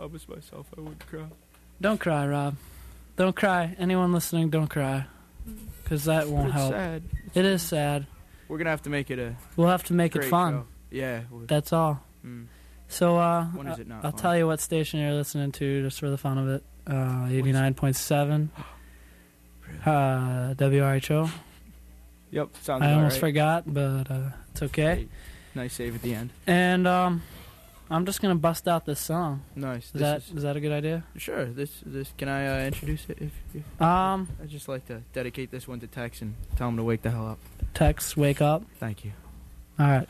promised myself I wouldn't cry. Don't cry, Rob. Don't cry. Anyone listening, don't cry. Because that won't It's help. sad. It is sad. We're gonna have to make it a We'll have to make it fun. show. Yeah. That's all. mm. So, uh, When is it not I'll fun? tell you what station you're listening to just for the fun of it. Uh, 89.7. Uh, WRHO. Yep. Sounds I almost right. forgot, but uh, it's okay. Nice save at the end. And um, I'm just gonna bust out this song. Nice. Is This that is- is that a good idea? Sure. This this can I uh, introduce it? If, if Um, I just like to dedicate this one to Tex and tell him to wake the hell up. Tex, wake up. Thank you. All right.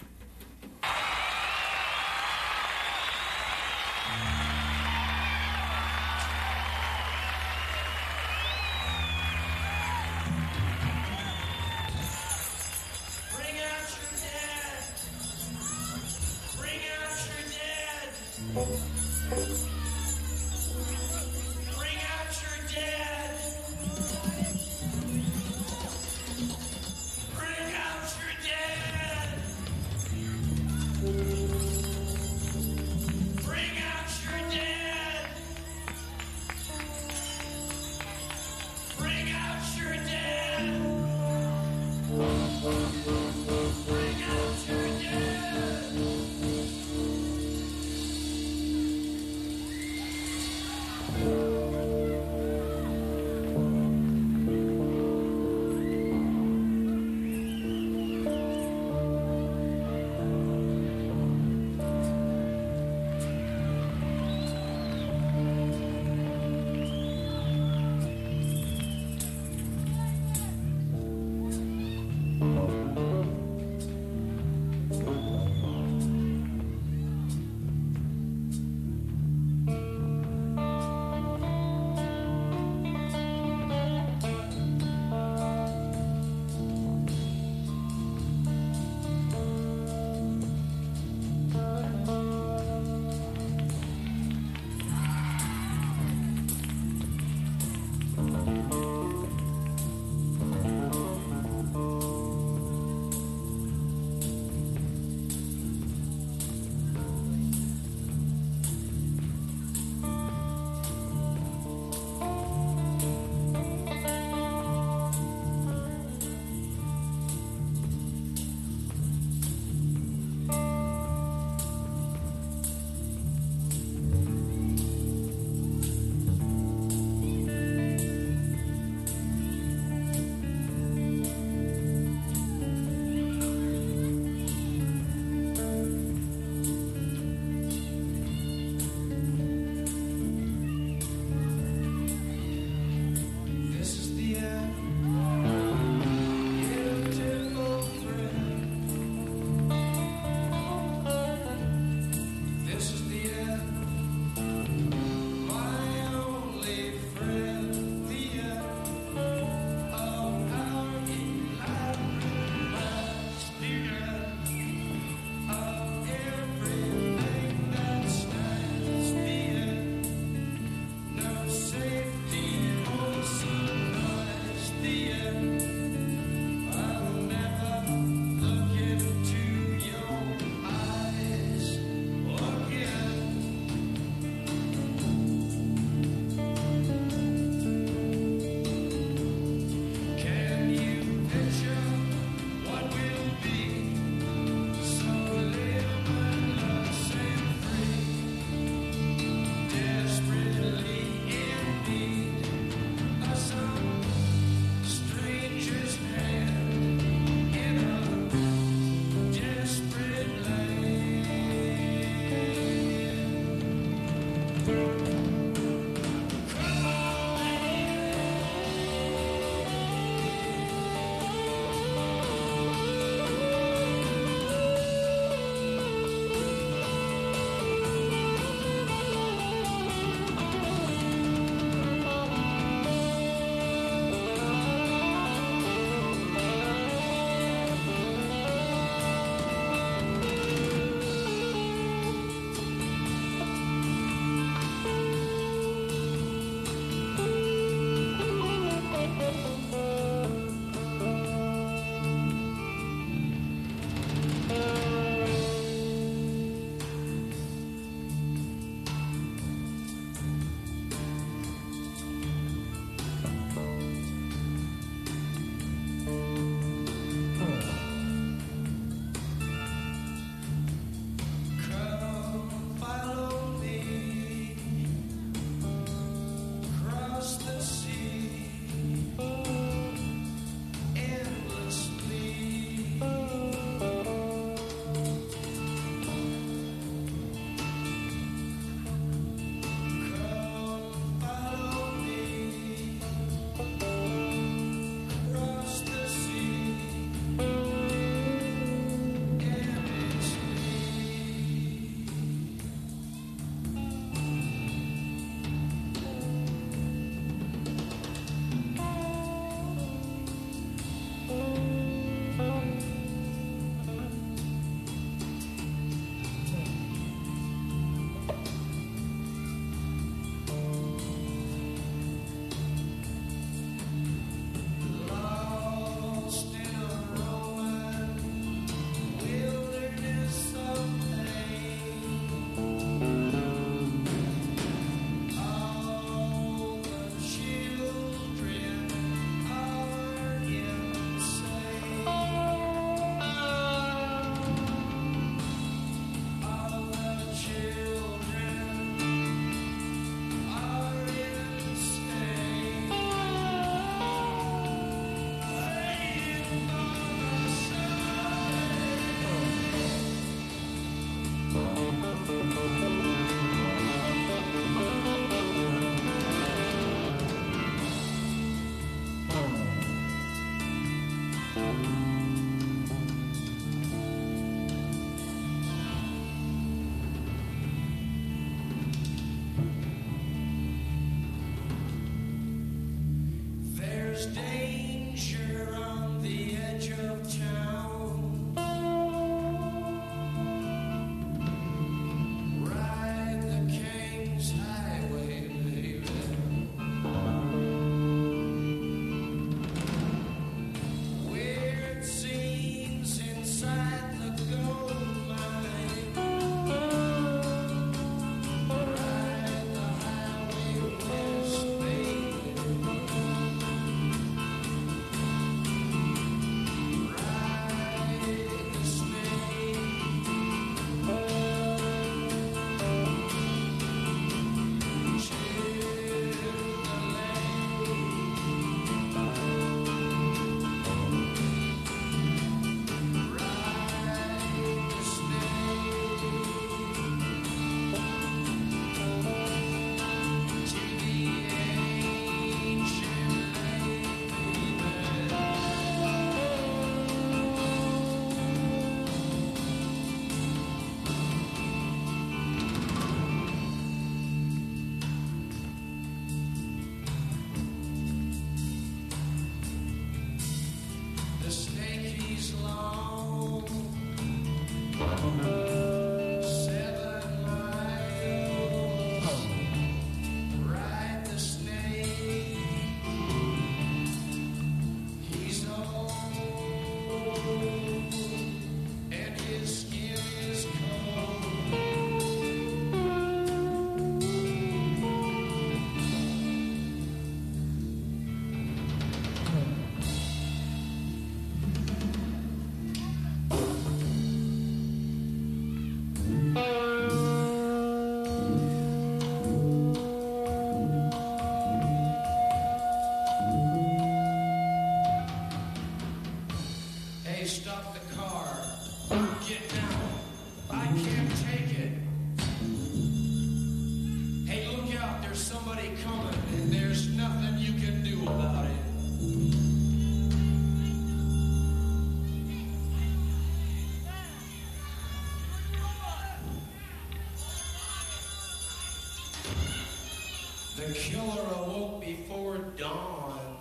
dawn.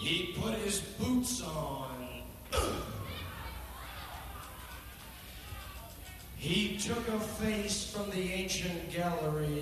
He put his boots on. he took a face from the ancient gallery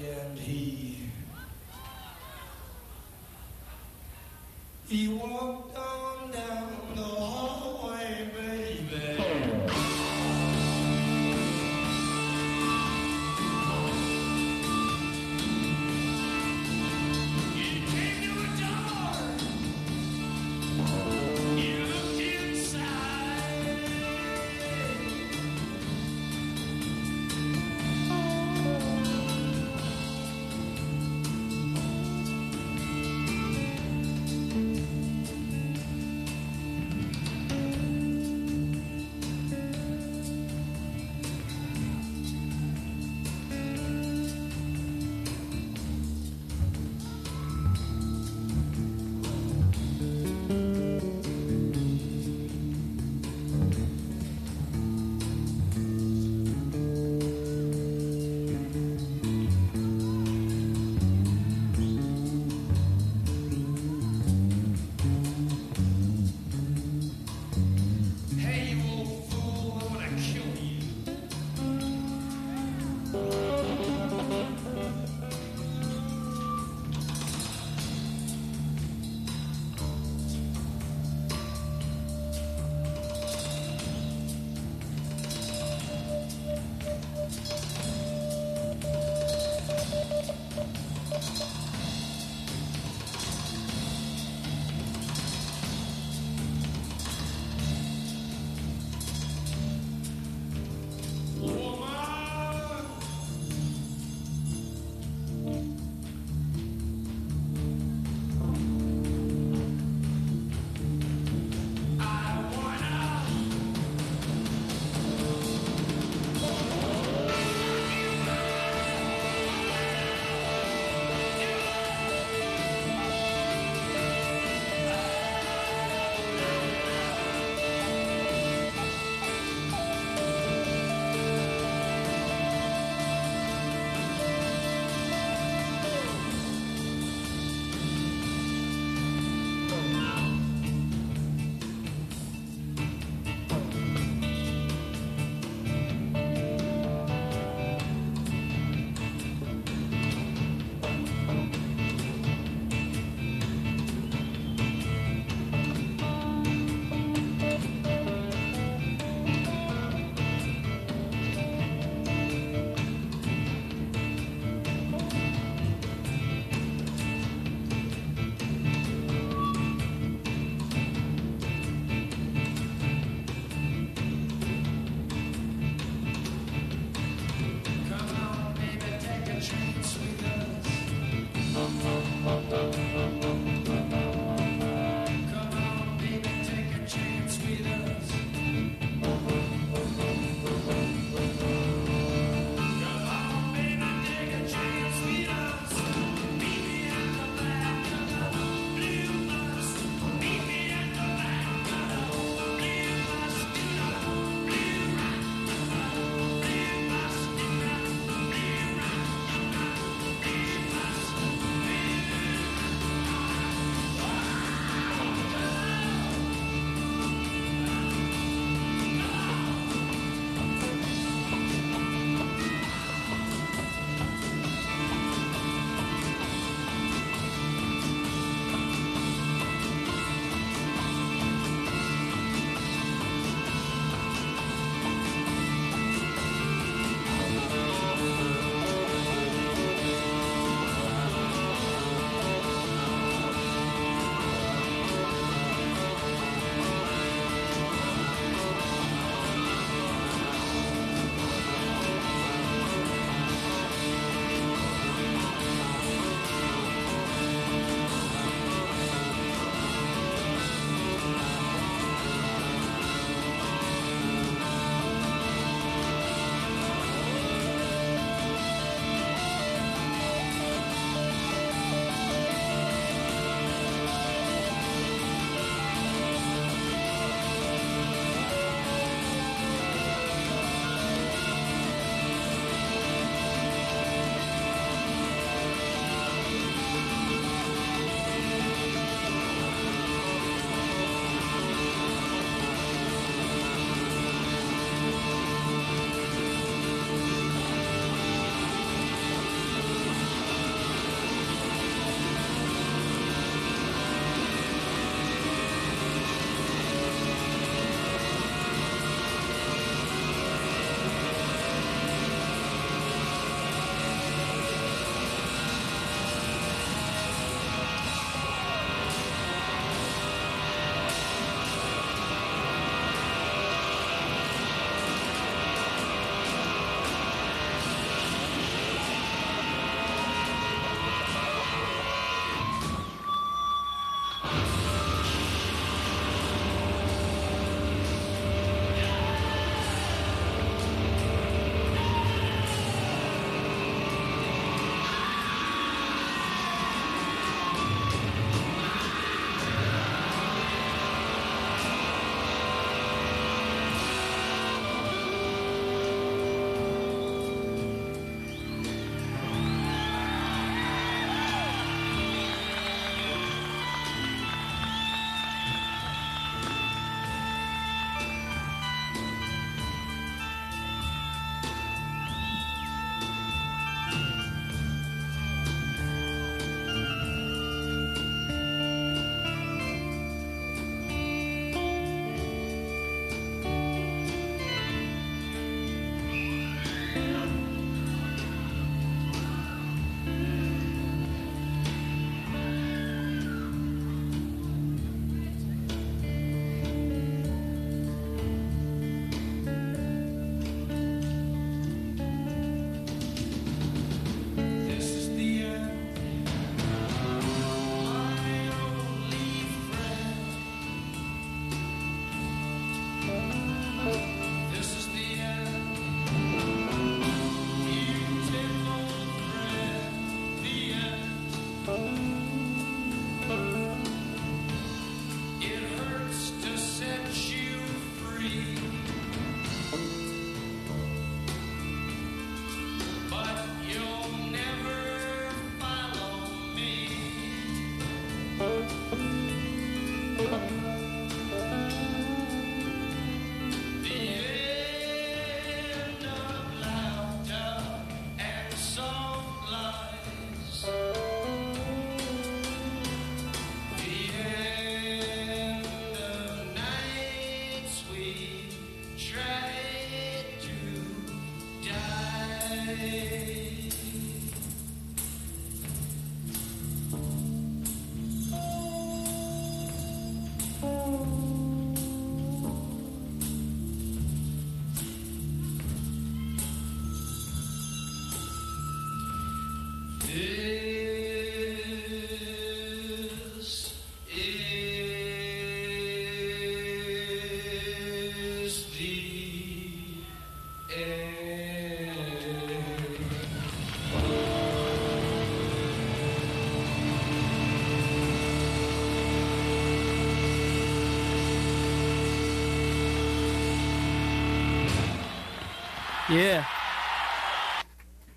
Yeah.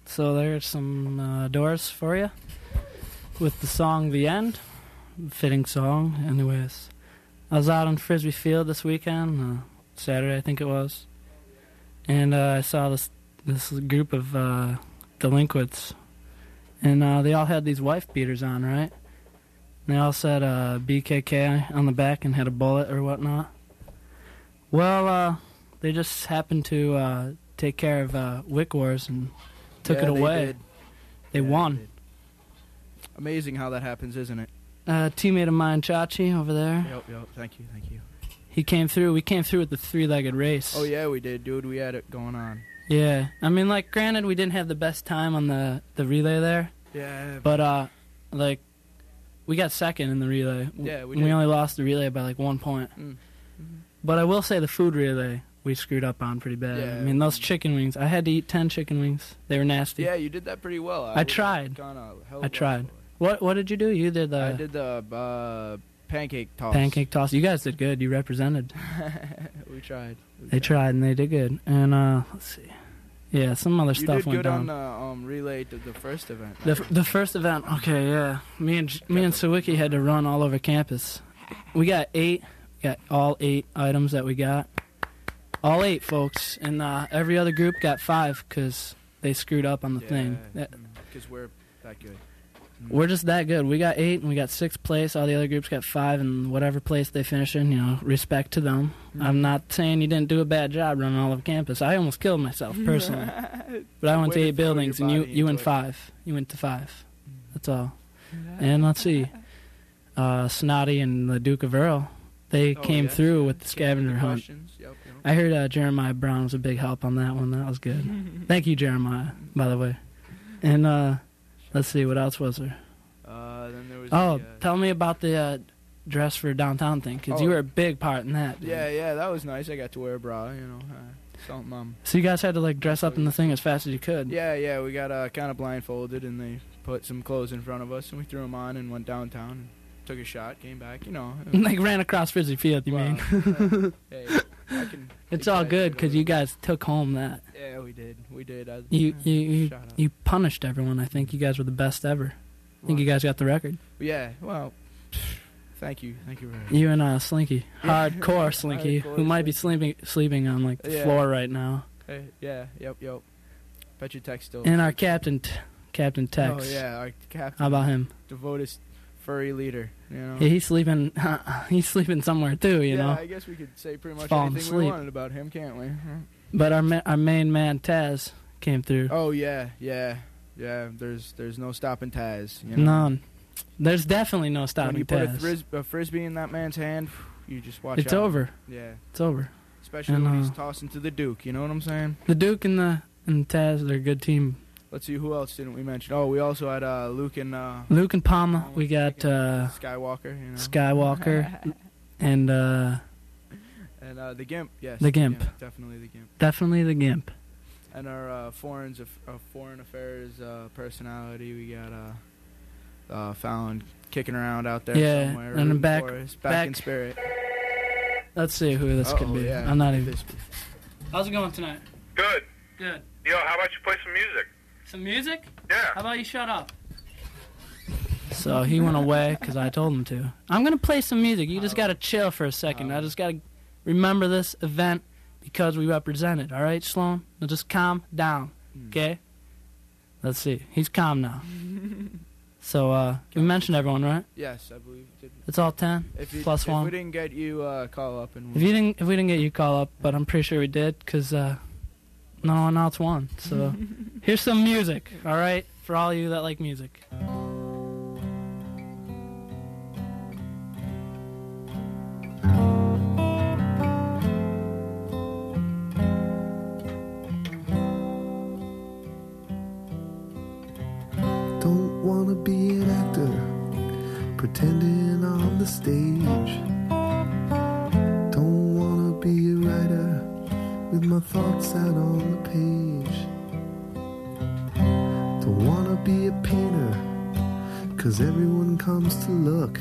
So there's some uh, doors for you with the song "The End," fitting song. Anyways, I was out on Frisbee Field this weekend, uh, Saturday I think it was, and uh, I saw this this group of uh, delinquents, and uh, they all had these wife beaters on, right? They all said uh, BKK on the back and had a bullet or whatnot. Well, uh, they just happened to take care of uh, Wick Wars and took Yeah, it they away. did. They, Yeah, won. did. Amazing how that happens, isn't it? Uh, teammate of mine, Chachi, over there, Yep, yep. Thank you, thank you. he came through. We came through with the three-legged race. Oh yeah, we did, dude. We had it going on. Yeah. I mean, like, granted, we didn't have the best time on the the relay there, Yeah, but uh, like, we got second in the relay. Yeah, we we only lost the relay by like one point. Mm. But I will say the food relay we screwed up on pretty bad. Yeah. I mean, those chicken wings. I had to eat ten chicken wings. They were nasty. yeah, you did that pretty well. I would've tried. Gone a hell of tried. What What did you do? You did the. I did the uh, pancake toss. pancake toss. You guys did good. You represented. we tried. We They tried and they did good. And uh, let's see. Yeah, some other You stuff did went good down. on the um, relay to the first event. The f- the first event, okay, yeah. Me and me and Sawicki had to run all over campus. We got eight, got all eight items that we got, all eight folks, and uh, every other group got five because they screwed up on the thing. That- Because we're that good. Mm. We're just that good. We got eight, and we got sixth place. All the other groups got five, and whatever place they finish in, you know, respect to them. Mm. I'm not saying you didn't do a bad job running all over campus. I almost killed myself personally. But I went Way to eight buildings, and you you went it. five. You went to five. That's all. And let's see, uh, Snotty and the Duke of Earl, they Oh, came yes, through with the scavenger hunt. questions. Yep, yep. I heard uh, Jeremiah Brown was a big help on that one. That was good. Thank you, Jeremiah, by the way. And uh, let's see, what else was there? Uh, then there was. Oh, the, uh, tell me about the uh, dress for downtown thing, because Oh. you were a big part in that. dude. yeah, yeah, that was nice. I got to wear a bra. You know, uh, something. Um, So you guys had to like dress up in the thing as fast as you could. yeah, yeah, we got uh, kind of blindfolded, and they put some clothes in front of us, and we threw them on and went downtown. and Took a shot, came back. You know. like ran across Frisbee Field, you Well, mean? uh, hey, I can. It's all good because you guys took home that. Yeah, we did. We did. I, You you you, you punished everyone. I think you guys were the best ever. I think you guys got the record. Yeah. Well. Thank you. Thank you very much. You and uh, Slinky, Yeah. hardcore Slinky, Hardcore who might be sleeping sleeping on like the Yeah. floor right now. Hey, yeah. Yep. Yep. Bet your text still. And our captain, Captain Tex. Oh yeah, our captain. How about him? devoted furry leader? You know. Yeah, he's sleeping. he's sleeping somewhere too. You yeah, know. I guess we could say pretty much Falling anything we wanted about him, can't we? But our ma- our main man Taz came through. Oh yeah, yeah, yeah. There's there's no stopping Taz. You know? None. There's definitely no stopping Taz. When you put a, fris- a frisbee in that man's hand, you just watch it's out. over. Yeah, It's over. especially And, when he's uh, tossing to the Duke. You know what I'm saying? The Duke and the and Taz, they're a good team. Let's see who else didn't we mention? Oh, we also had uh, Luke and uh, Luke and Palma. We got uh, Skywalker. You know, Skywalker and uh, and uh, the Gimp. Yes, The Gimp. definitely the Gimp. definitely the Gimp. And our uh, foreign uh, foreign affairs uh, personality, we got uh, uh, found kicking around out there Yeah, somewhere. and then back- for back, back- in spirit. Let's see who this could Uh-oh, be. yeah, I'm not who even. How's it going tonight? Good. Good. Yo, how about you play some music? Some music? Yeah. How about you shut up? So he went away because I told him to. I'm gonna play some music. You just gotta chill for a second. I just gotta remember this event because we represent it. All right, Sloan. Now just calm down, okay? Let's see. He's calm now. So uh, we mentioned everyone, right? Yes, I believe. Did, It's all ten. if you, Plus if one. we didn't get you, uh, call up and If you didn't, if we didn't get you call up, but I'm pretty sure we did because uh, no one else won. So here's some music. All right, for all you that like music. Thoughts out on the page. Don't wanna be a painter, cause everyone comes to look.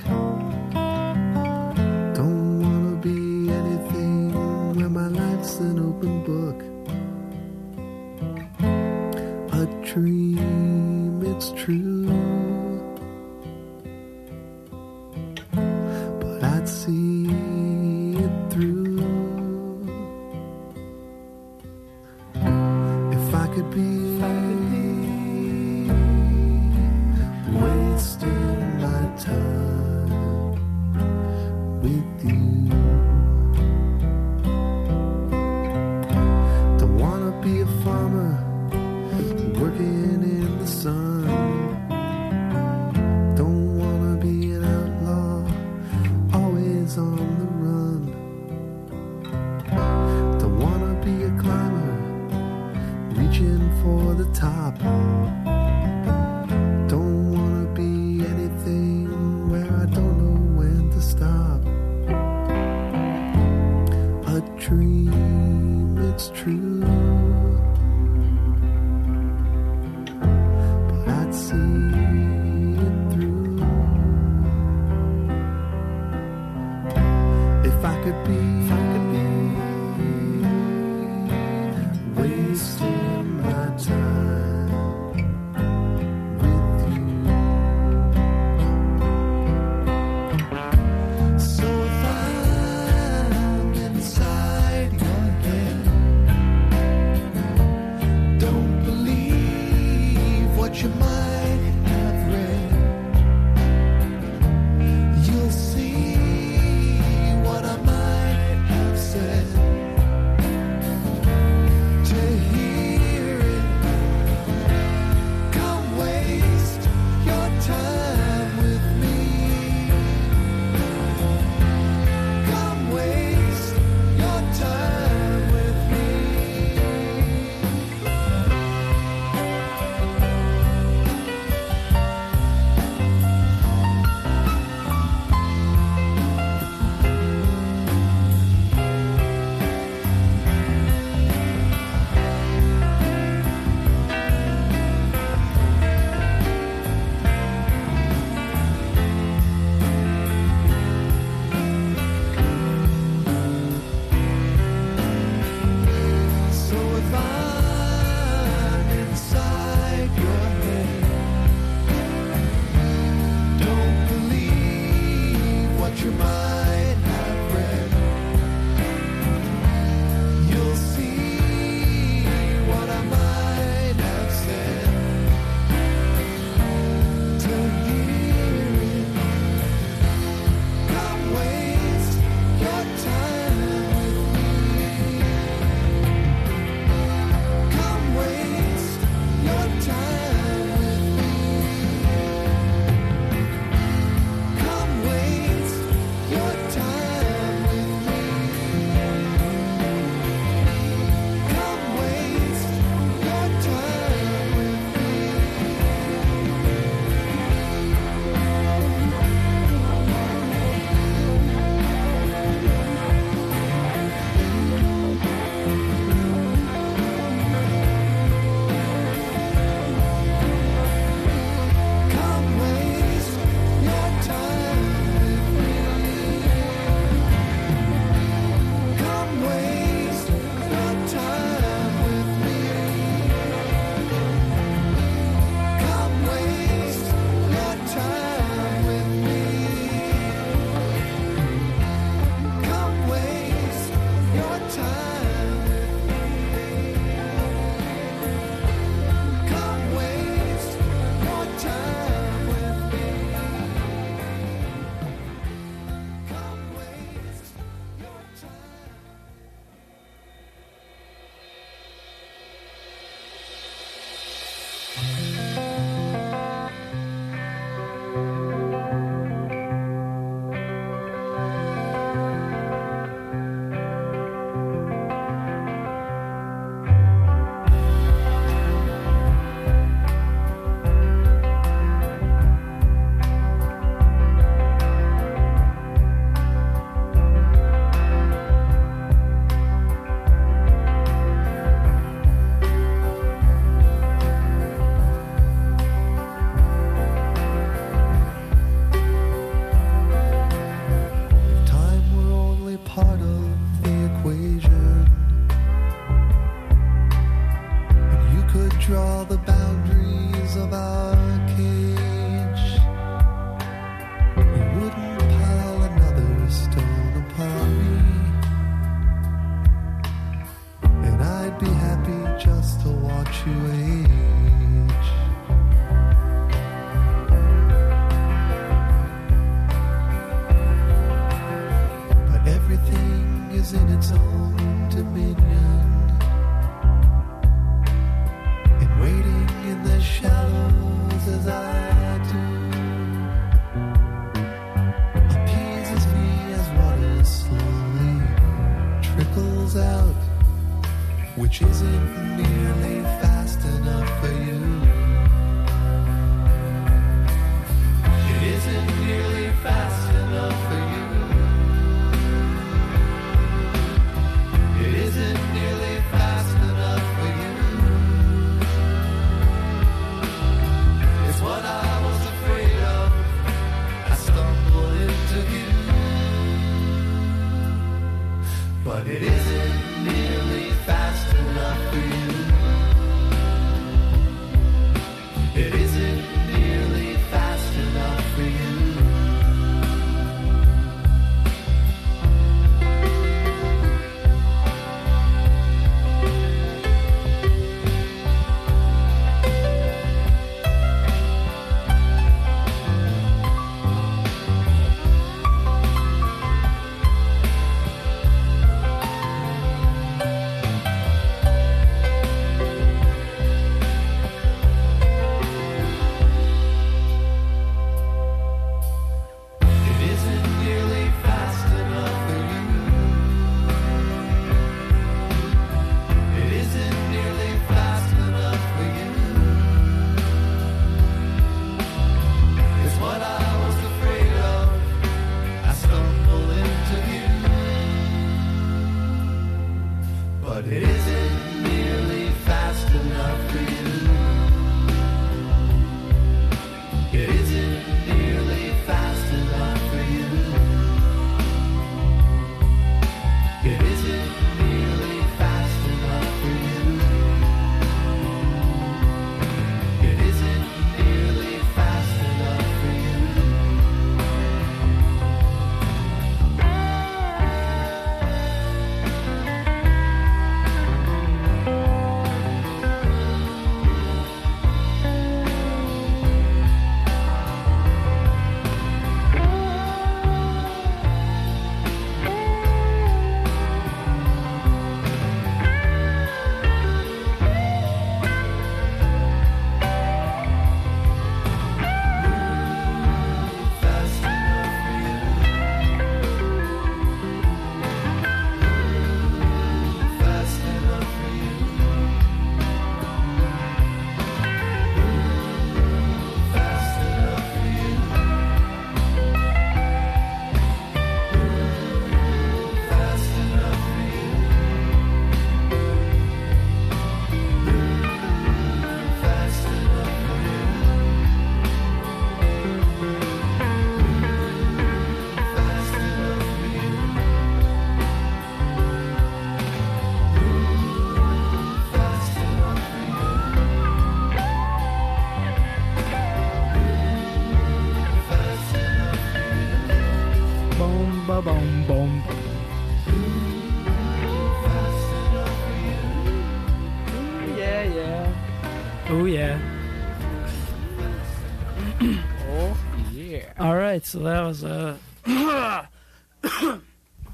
So that was a.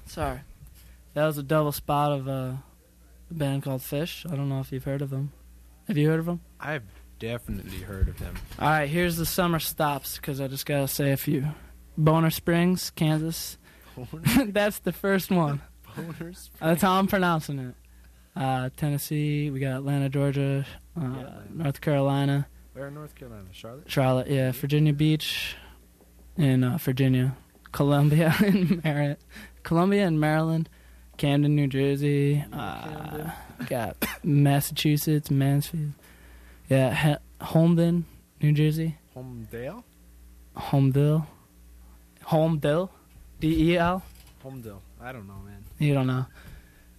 Sorry. That was a double spot of uh, a band called Phish. I don't know if you've heard of them. Have you heard of them? I've definitely heard of them. All right, here's the summer stops because I just got to say a few. Boner Springs, Kansas. That's the first one. Boners. That's how I'm pronouncing it. Uh, Tennessee, we got Atlanta, Georgia, uh, Yeah, Atlanta. North Carolina, Where in North Carolina? Charlotte? Charlotte, yeah, Virginia Beach, in uh, Virginia, Columbia in Maryland, Columbia and Maryland, Camden, New Jersey, uh, got Massachusetts, Mansfield, yeah, he- Holmden, New Jersey, Homedale? Homedale, Homedale, D E L. Homedale. I don't know, man. You don't know.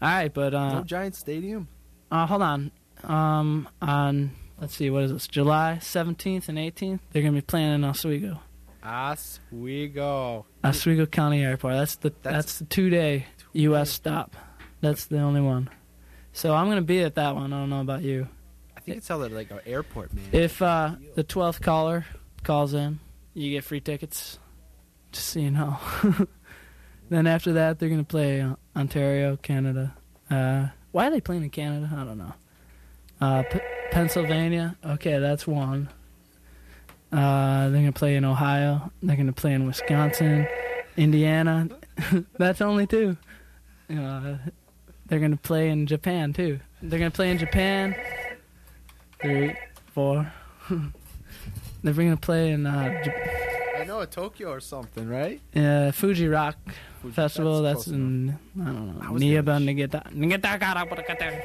All right, but uh, no Giant Stadium? Uh, hold on. Um, on let's see, what is this? July seventeenth and eighteenth. They're gonna be playing in Oswego, Oswego. Oswego County Airport. That's the that's, That's- the two day U.S. stop. That's the only one. So I'm gonna be at that one. I don't know about you. I think it's held at like an airport, man. If uh, the twelfth caller calls in, you get free tickets. Just so you know. then after that, they're gonna play Ontario, Canada. Uh, why are they playing in Canada? I don't know. Uh, P- Pennsylvania. Okay, that's one. Uh, they're gonna play in Ohio. They're gonna play in Wisconsin, Indiana. that's only two. Uh, they're gonna play in Japan too. They're gonna play in Japan. Three, four. they're gonna play in uh, J- I know a Tokyo or something, right? uh, Fuji Rock Fuji- Festival. That's, close enough. in I don't know. I was Niaba gonna- Nigeta Nigeta Garabakata.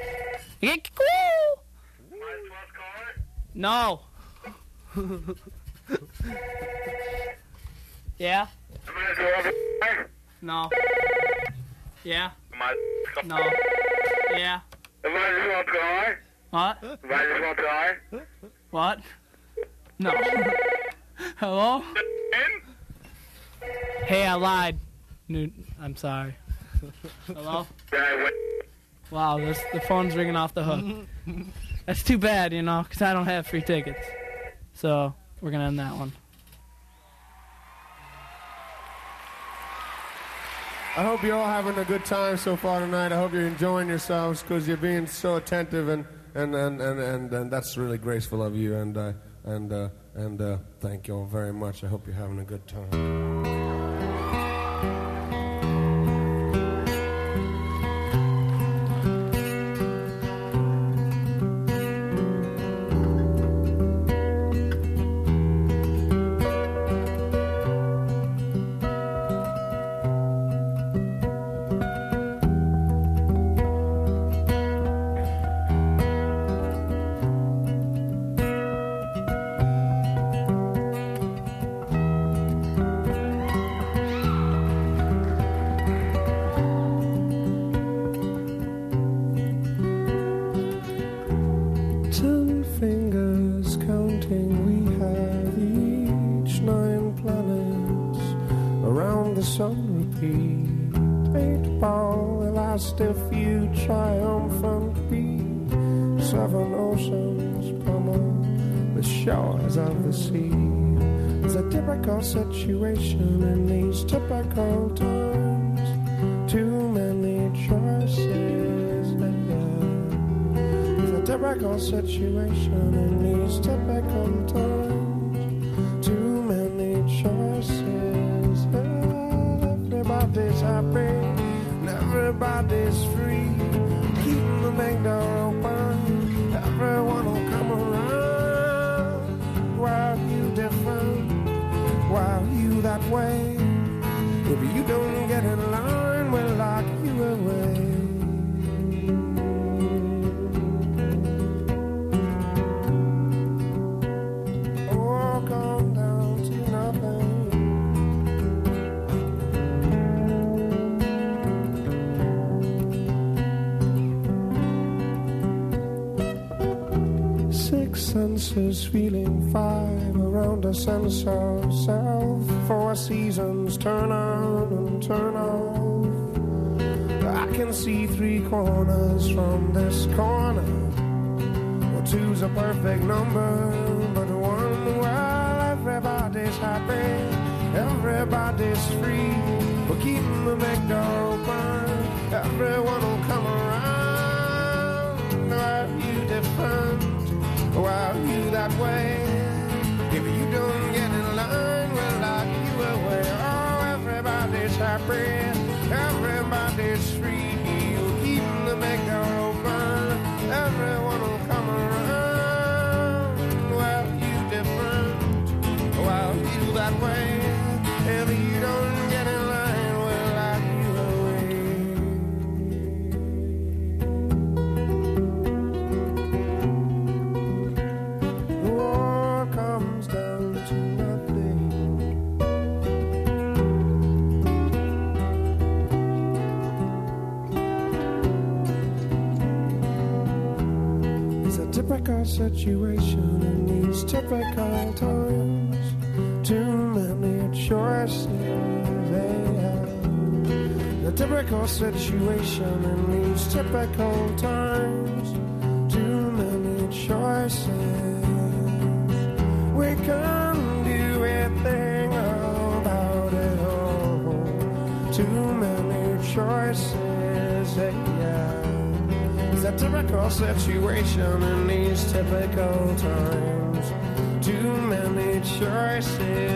No. yeah. No. Yeah. No. Yeah. What? What? No. Hello? Hey, I lied. I'm sorry. Hello? Wow, this, the phone's ringing off the hook. That's too bad, you know, 'cause I don't have free tickets. So, we're going to end that one. I hope you're all having a good time so far tonight. I hope you're enjoying yourselves because you're being so attentive and and, and, and, and, and that's really graceful of you. And uh, and uh, and uh, thank you all very much. I hope you're having a good time. Senses feeling five around a sense of self. Four seasons turn on and turn off. I can see three corners from this corner. Well, two's a perfect number, situation in these typical times. Too many choices. Yeah. The typical situation in these typical times. Situation in these typical times? Too many choices.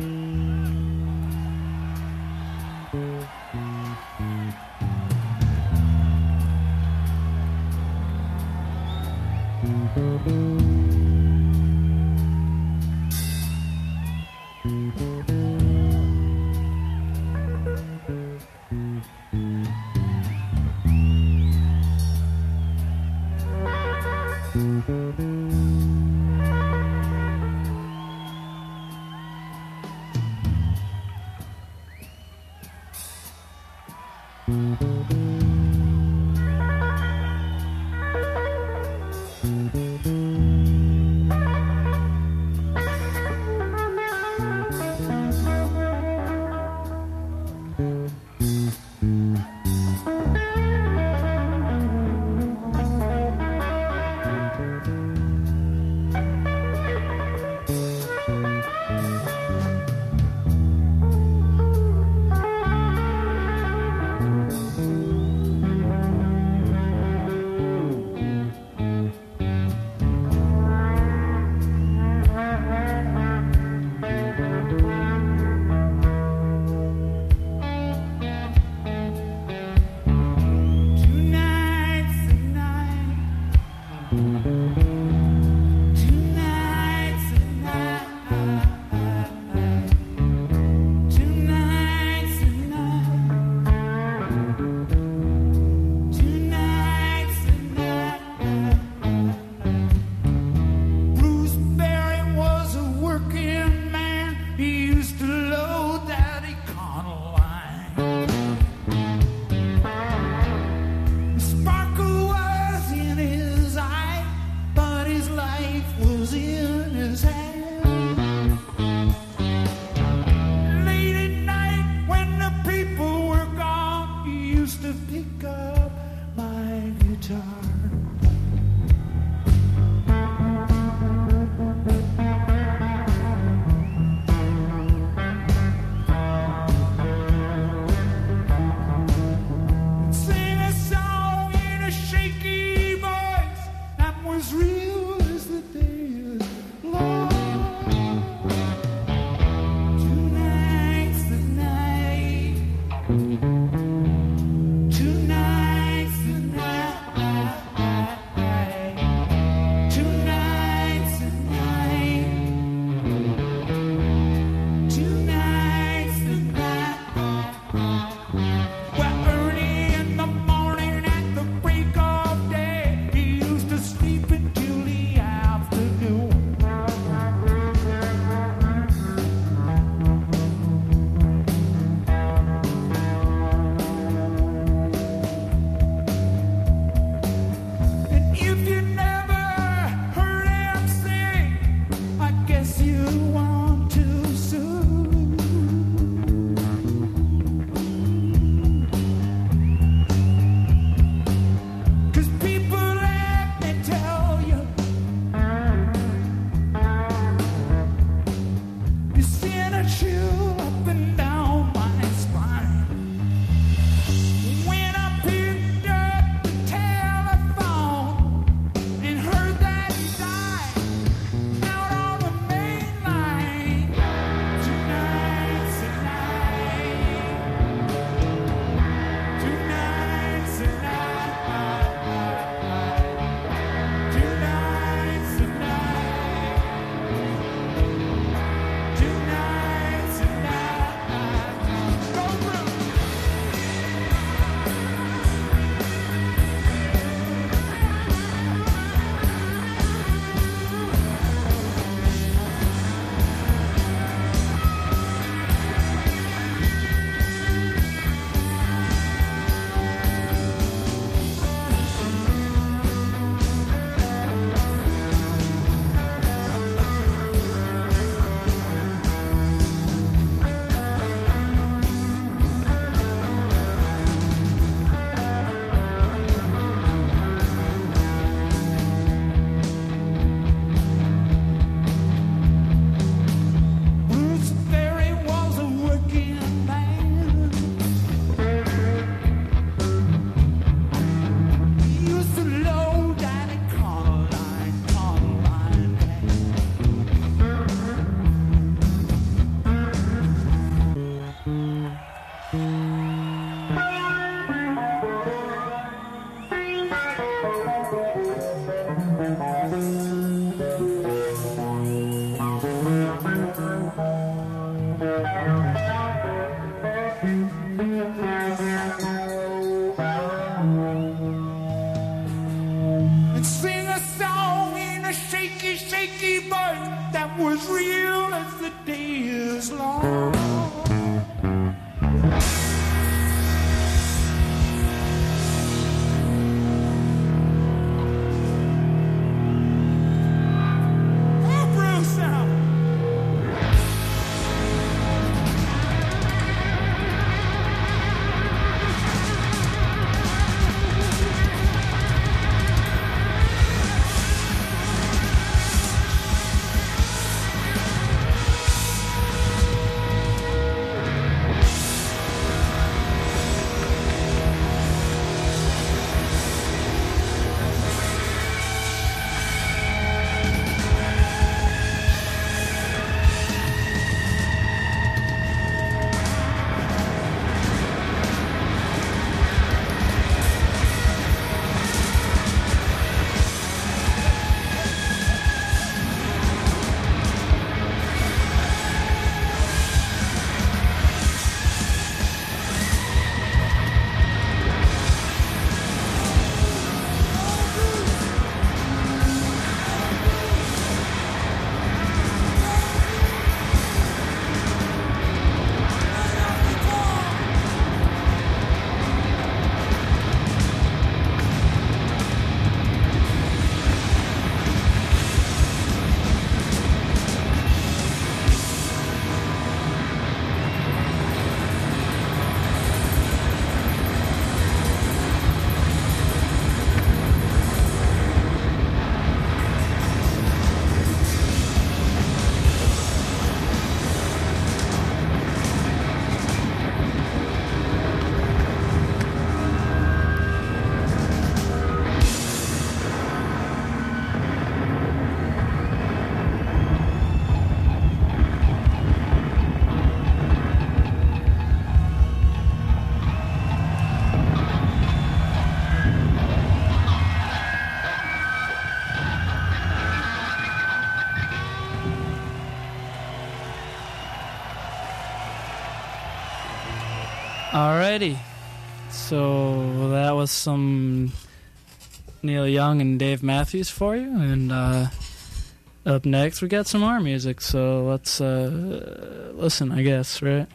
Mm-hmm. So that was some Neil Young and Dave Matthews for you. And uh, up next, we got some more music. So let's uh, listen, I guess, right?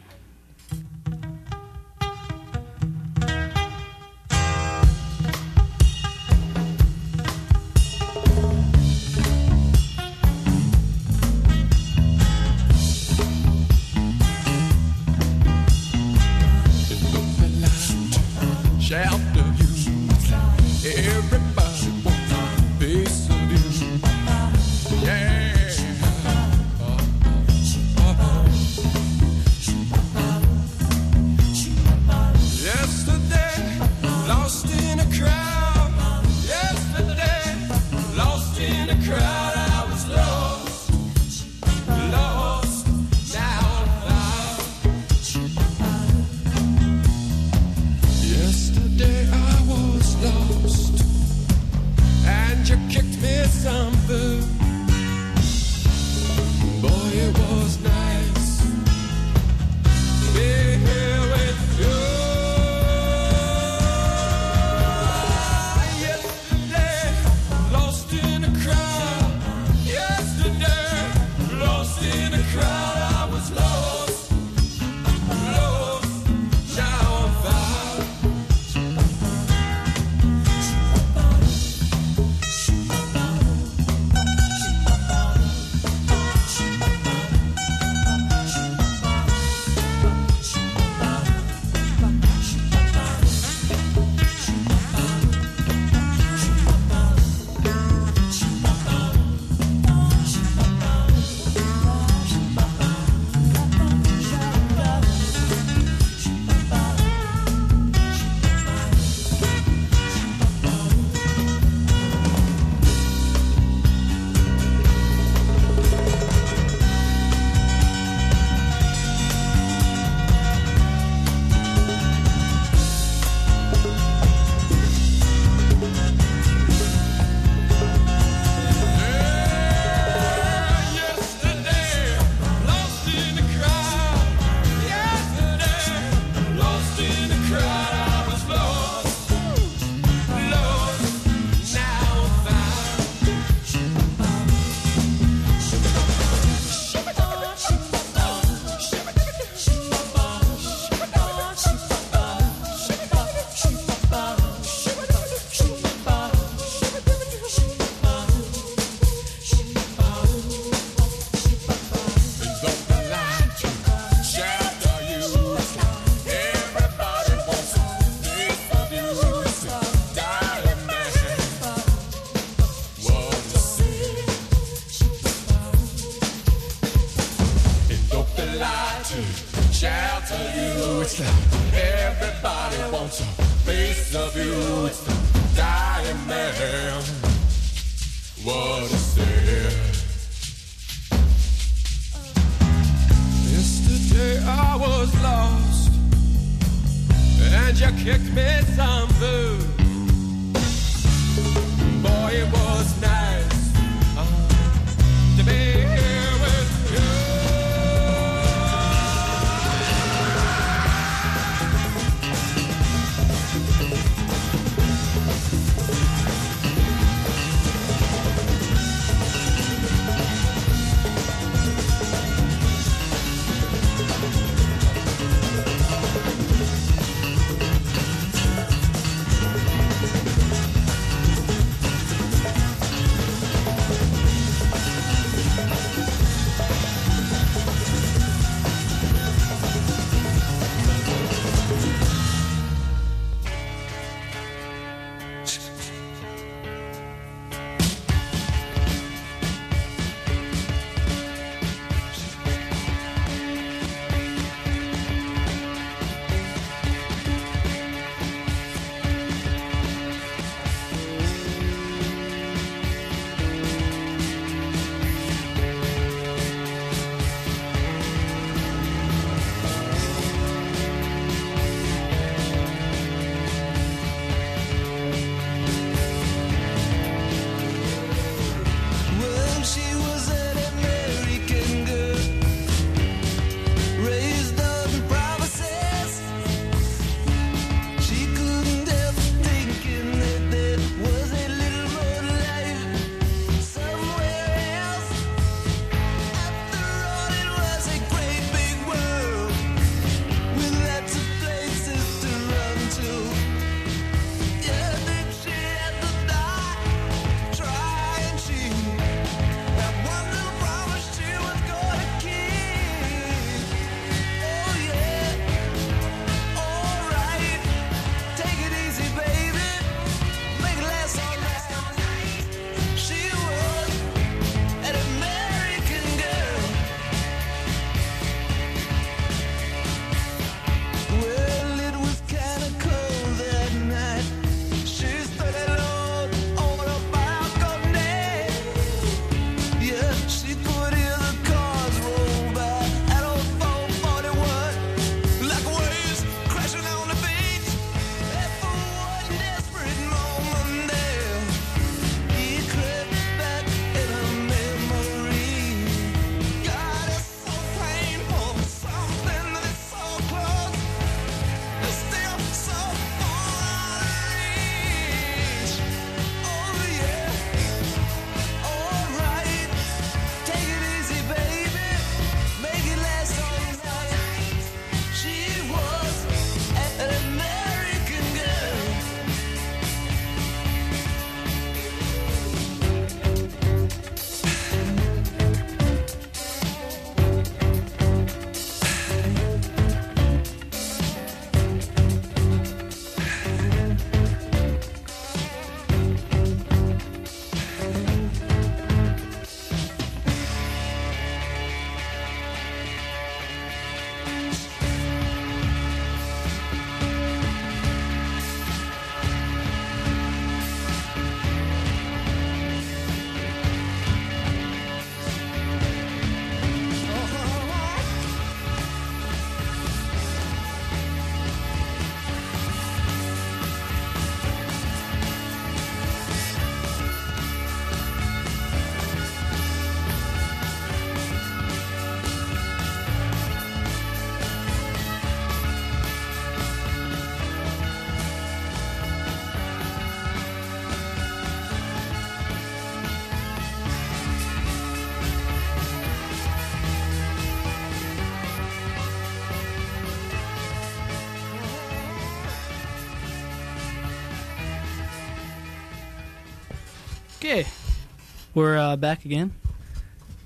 We're uh, back again,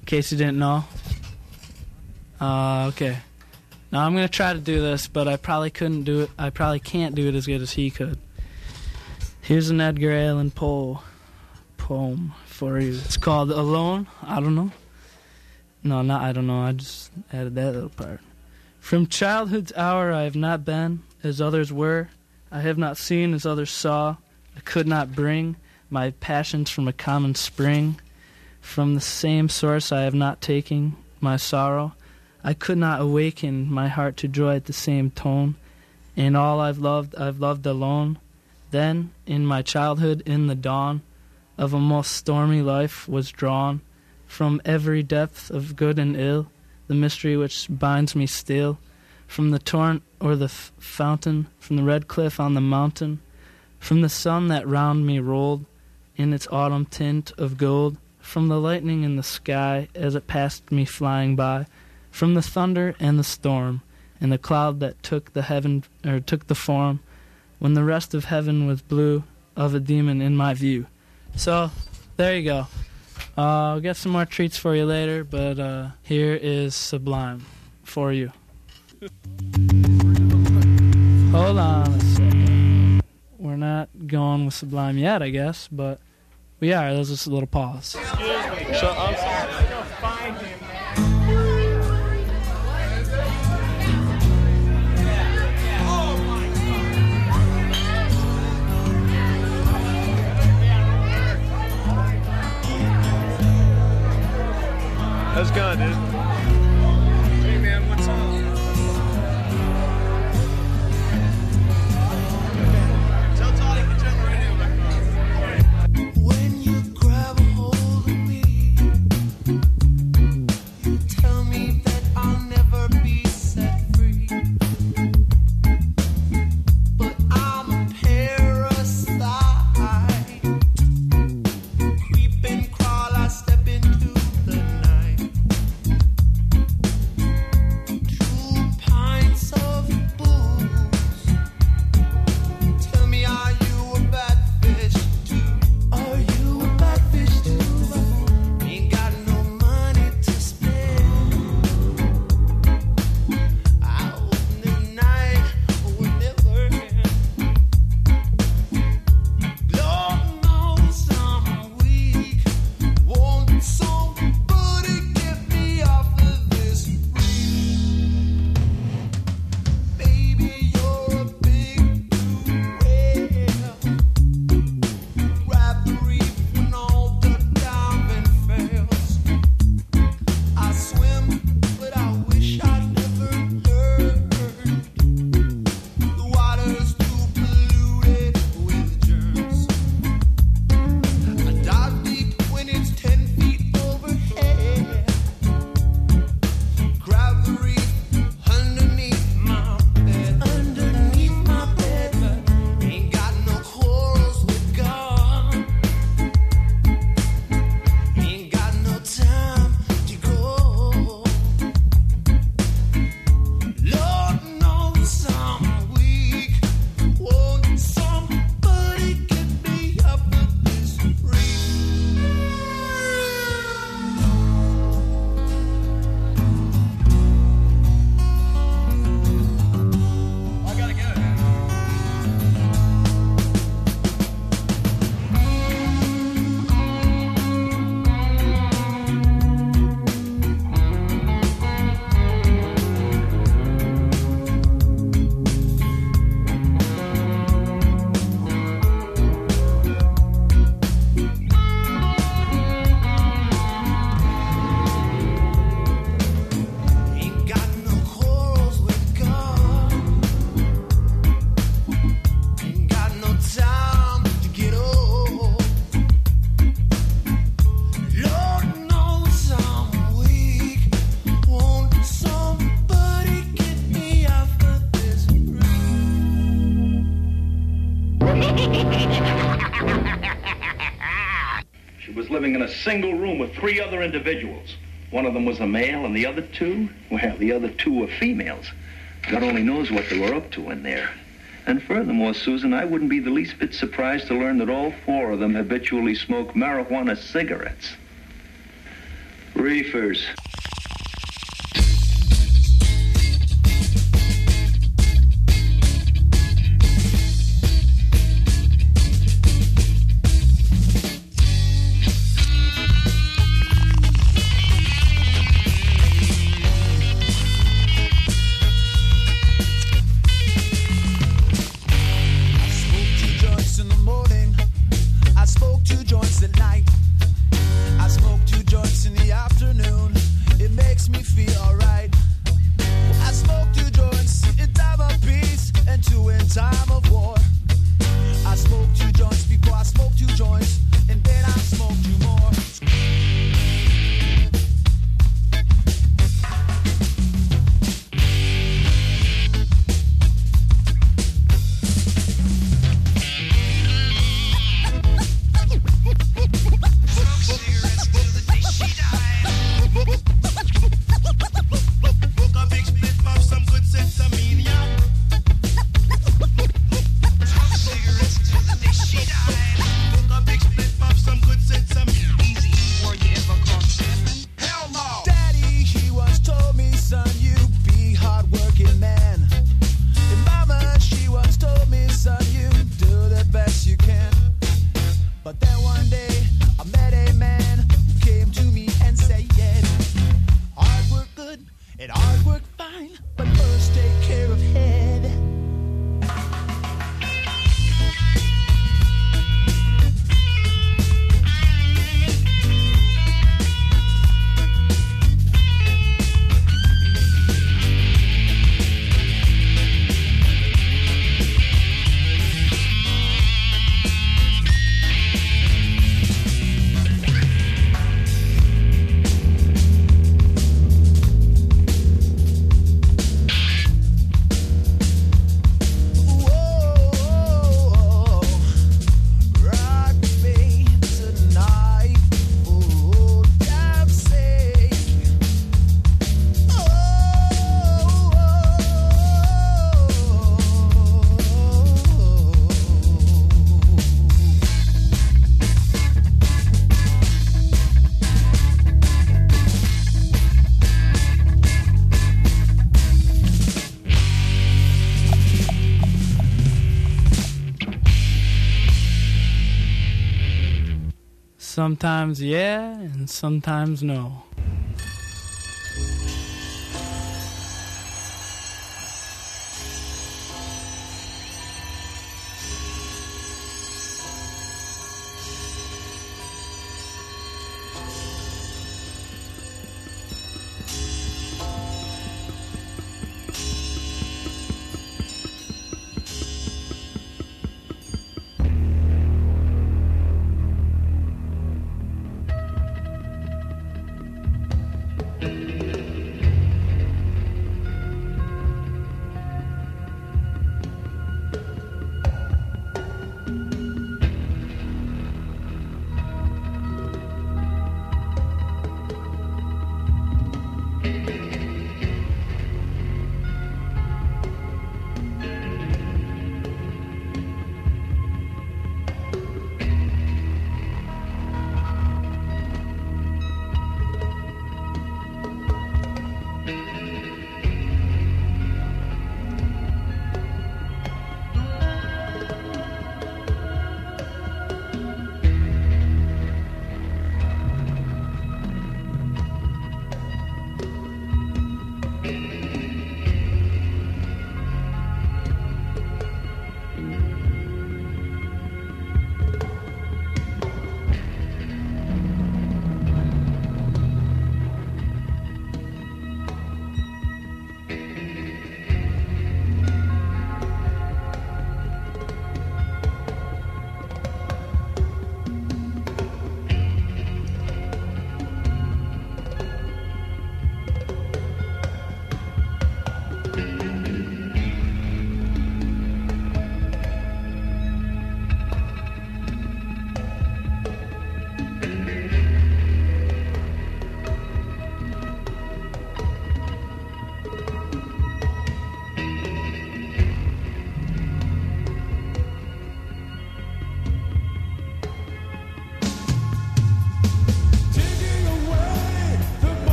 in case you didn't know. Uh, okay. Now I'm gonna try to do this, but I probably couldn't do it. I probably can't do it as good as he could. Here's an Edgar Allan Poe poem for you. It's called "Alone." I don't know. No, not I don't know. I just added that little part. From childhood's hour, I have not been as others were. I have not seen as others saw. I could not bring my passions from a common spring. From the same source I have not taken my sorrow. I could not awaken my heart to joy at the same tone. In all I've loved, I've loved alone. Then, in my childhood, in the dawn of a most stormy life, was drawn from every depth of good and ill, the mystery which binds me still. From the torrent or the f- fountain, from the red cliff on the mountain, from the sun that round me rolled in its autumn tint of gold, from the lightning in the sky as it passed me flying by, from the thunder and the storm, and the cloud that took the heaven or took the form, when the rest of heaven was blue, of a demon in my view. So, there you go. Uh, I'll get some more treats for you later, but uh, here is Sublime for you. Hold on a second. We're not going with Sublime yet, I guess, but we are. There's just a little pause. How's it going, dude? In a single room with three other individuals. One of them was a male, and the other two, well, the other two were females. God only knows what they were up to in there. And furthermore, Susan, I wouldn't be the least bit surprised to learn that all four of them habitually smoke marijuana cigarettes. Reefers. Sometimes yeah, and sometimes no.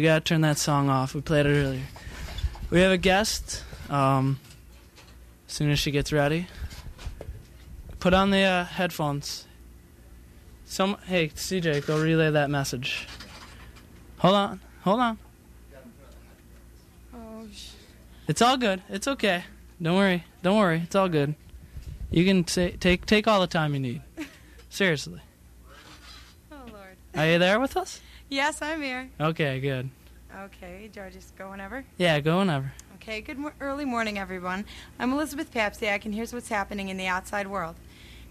We gotta turn that song off. We played it earlier. We have a guest. Um, as soon as she gets ready, put on the uh, headphones. Some hey CJ, go relay that message. Hold on, hold on. Oh, sh- It's all good. It's okay. Don't worry. Don't worry. It's all good. You can say, take take all the time you need. Seriously. oh Lord. Are you there with us? Yes, I'm here. Okay, good. Okay, George, just go whenever. Yeah, go whenever. Okay, good mo- early morning, everyone. I'm Elizabeth Papsiak, and here's what's happening in the outside world.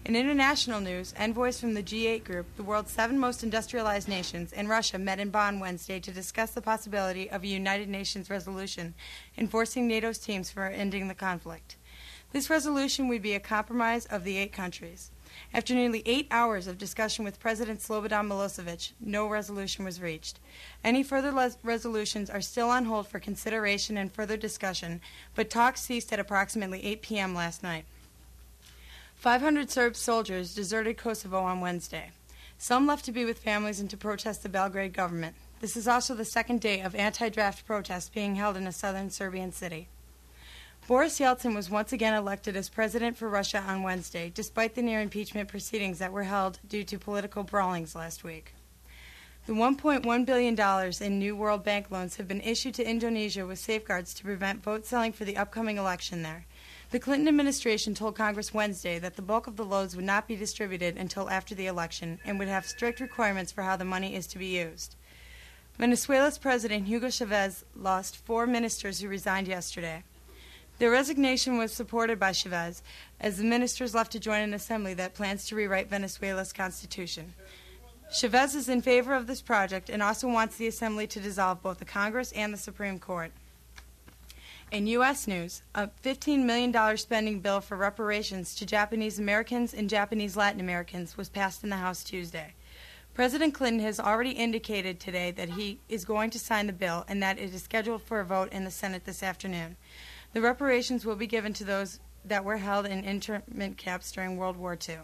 In international news, envoys from the G8 group, the world's seven most industrialized nations, and Russia met in Bonn Wednesday to discuss the possibility of a United Nations resolution enforcing NATO's teams for ending the conflict. This resolution would be a compromise of the eight countries. After nearly eight hours of discussion with President Slobodan Milosevic, no resolution was reached. Any further les- resolutions are still on hold for consideration and further discussion, but talks ceased at approximately 8 p.m. last night. 500 Serb soldiers deserted Kosovo on Wednesday. Some left to be with families and to protest the Belgrade government. This is also the second day of anti draft protests being held in a southern Serbian city. Boris Yeltsin was once again elected as president for Russia on Wednesday, despite the near impeachment proceedings that were held due to political brawlings last week. The $1.1 billion in new World Bank loans have been issued to Indonesia with safeguards to prevent vote selling for the upcoming election there. The Clinton administration told Congress Wednesday that the bulk of the loans would not be distributed until after the election and would have strict requirements for how the money is to be used. Venezuela's President Hugo Chavez lost four ministers who resigned yesterday. Their resignation was supported by Chavez, as the ministers left to join an assembly that plans to rewrite Venezuela's constitution. Chavez is in favor of this project and also wants the assembly to dissolve both the Congress and the Supreme Court. In U.S. news, a $15 million spending bill for reparations to Japanese Americans and Japanese Latin Americans was passed in the House Tuesday. President Clinton has already indicated today that he is going to sign the bill and that it is scheduled for a vote in the Senate this afternoon. The reparations will be given to those that were held in internment camps during World War II.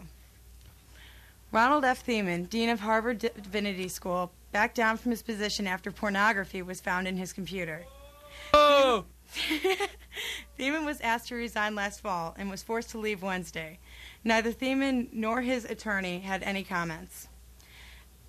Ronald F. Thiemann, Dean of Harvard Divinity School, backed down from his position after pornography was found in his computer. Oh! Thiemann was asked to resign last fall and was forced to leave Wednesday. Neither Thiemann nor his attorney had any comments.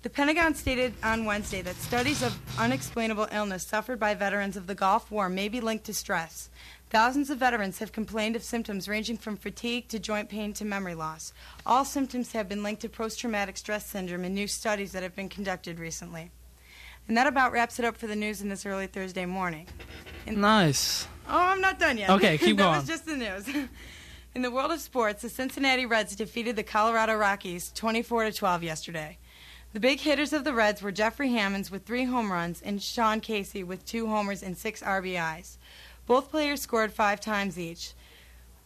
The Pentagon stated on Wednesday that studies of unexplainable illness suffered by veterans of the Gulf War may be linked to stress. Thousands of veterans have complained of symptoms ranging from fatigue to joint pain to memory loss. All symptoms have been linked to post traumatic stress syndrome in new studies that have been conducted recently. And that about wraps it up for the news in this early Thursday morning. In- Nice. Oh, I'm not done yet. Okay, keep that going. was just the news. In the world of sports, the Cincinnati Reds defeated the Colorado Rockies 24 to 12 yesterday. The big hitters of the Reds were Jeffrey Hammonds with three home runs and Sean Casey with two homers and six RBIs. Both players scored five times each.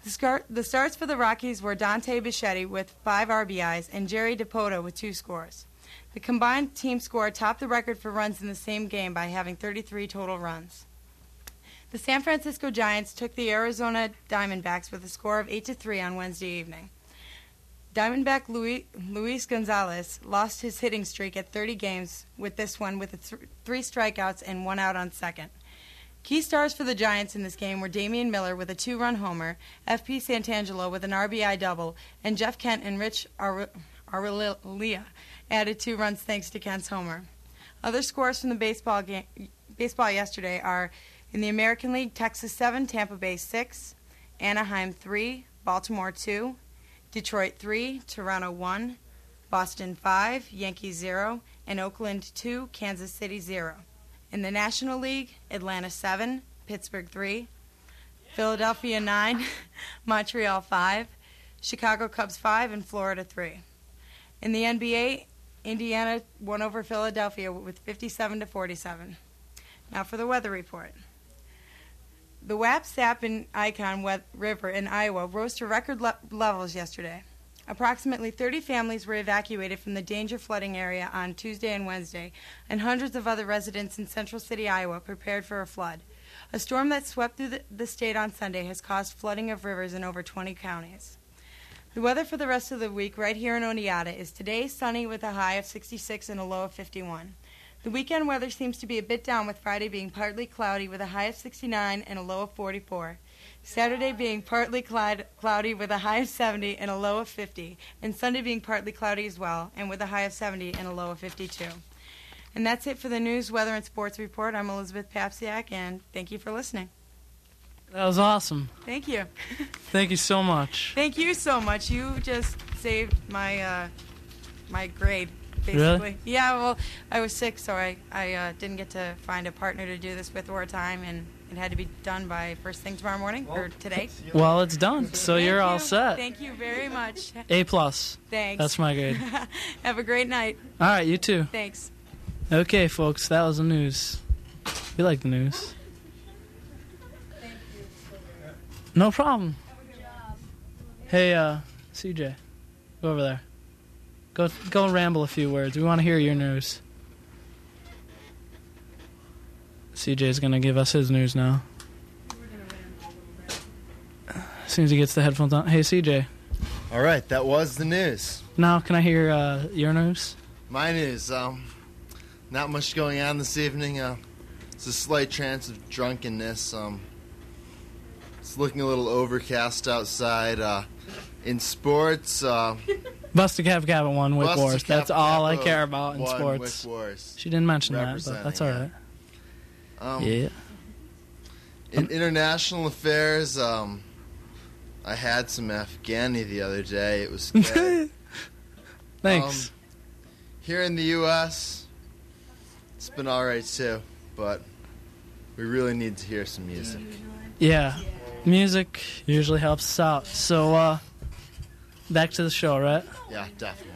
The, starts for the Rockies were Dante Bichette with five RBIs and Jerry Dipoto with two scores. The combined team score topped the record for runs in the same game by having 33 total runs. The San Francisco Giants took the Arizona Diamondbacks with a score of 8 to 3 on Wednesday evening. Diamondback Luis, Luis Gonzalez lost his hitting streak at 30 games with this one with th- three strikeouts and one out on second. Key stars for the Giants in this game were Damian Miller with a two-run homer, F.P. Santangelo with an RBI double, and Jeff Kent and Rich Aurilia added two runs thanks to Kent's homer. Other scores from the baseball game, baseball yesterday are in the American League: Texas 7, Tampa Bay 6, Anaheim 3, Baltimore 2, Detroit 3, Toronto 1, Boston 5, Yankees 0, and Oakland 2, Kansas City 0. In the National League, Atlanta 7, Pittsburgh 3, Philadelphia 9, Montreal 5, Chicago Cubs 5, and Florida 3. In the NBA, Indiana won over Philadelphia with 57 to 47. Now for the weather report. The Wapsipinicon River in Iowa rose to record le- levels yesterday. Approximately 30 families were evacuated from the danger flooding area on Tuesday and Wednesday, and hundreds of other residents in Central City, Iowa, prepared for a flood. A storm that swept through the, state on Sunday has caused flooding of rivers in over 20 counties. The weather for the rest of the week right here in Oneonta is today sunny with a high of 66 and a low of 51. The weekend weather seems to be a bit down with Friday being partly cloudy with a high of 69 and a low of 44. Saturday being partly cloud- cloudy with a high of 70 and a low of 50, and Sunday being partly cloudy as well and with a high of 70 and a low of 52. And that's it for the news, weather, and sports report. I'm Elizabeth Papsiak, and thank you for listening. That was awesome. Thank you. Thank you so much. Thank you so much. You just saved my uh, my grade, basically. Really? Yeah. Well, I was sick, so I I uh, didn't get to find a partner to do this with or a time, and it had to be done by first thing tomorrow morning or today. Well, it's done, so Thank you're all you. set. Thank you very much. A plus. Thanks. That's my grade. Have a great night. All right, you too. Thanks. Okay, folks, that was the news. We like the news. No problem. Hey, uh, CJ, go over there. Go, go ramble a few words. We want to hear your news. CJ's gonna give us his news now. As soon as he gets the headphones on. Hey, CJ. All right, that was the news. Now, can I hear uh, your news? My news. Um, not much going on this evening. Uh, it's a slight chance of drunkenness. Um, it's looking a little overcast outside. Uh, in sports, uh, Busta Cap Cap won Wick Wars. That's all I care about in sports. She didn't mention that, but that's all right. Um, yeah. In international affairs, um, I had some Afghani the other day. It was good. Thanks. Um, here in the U.S., it's been all right too, but we really need to hear some music. Yeah. Music usually helps us out. So, uh, back to the show, right? Yeah, definitely.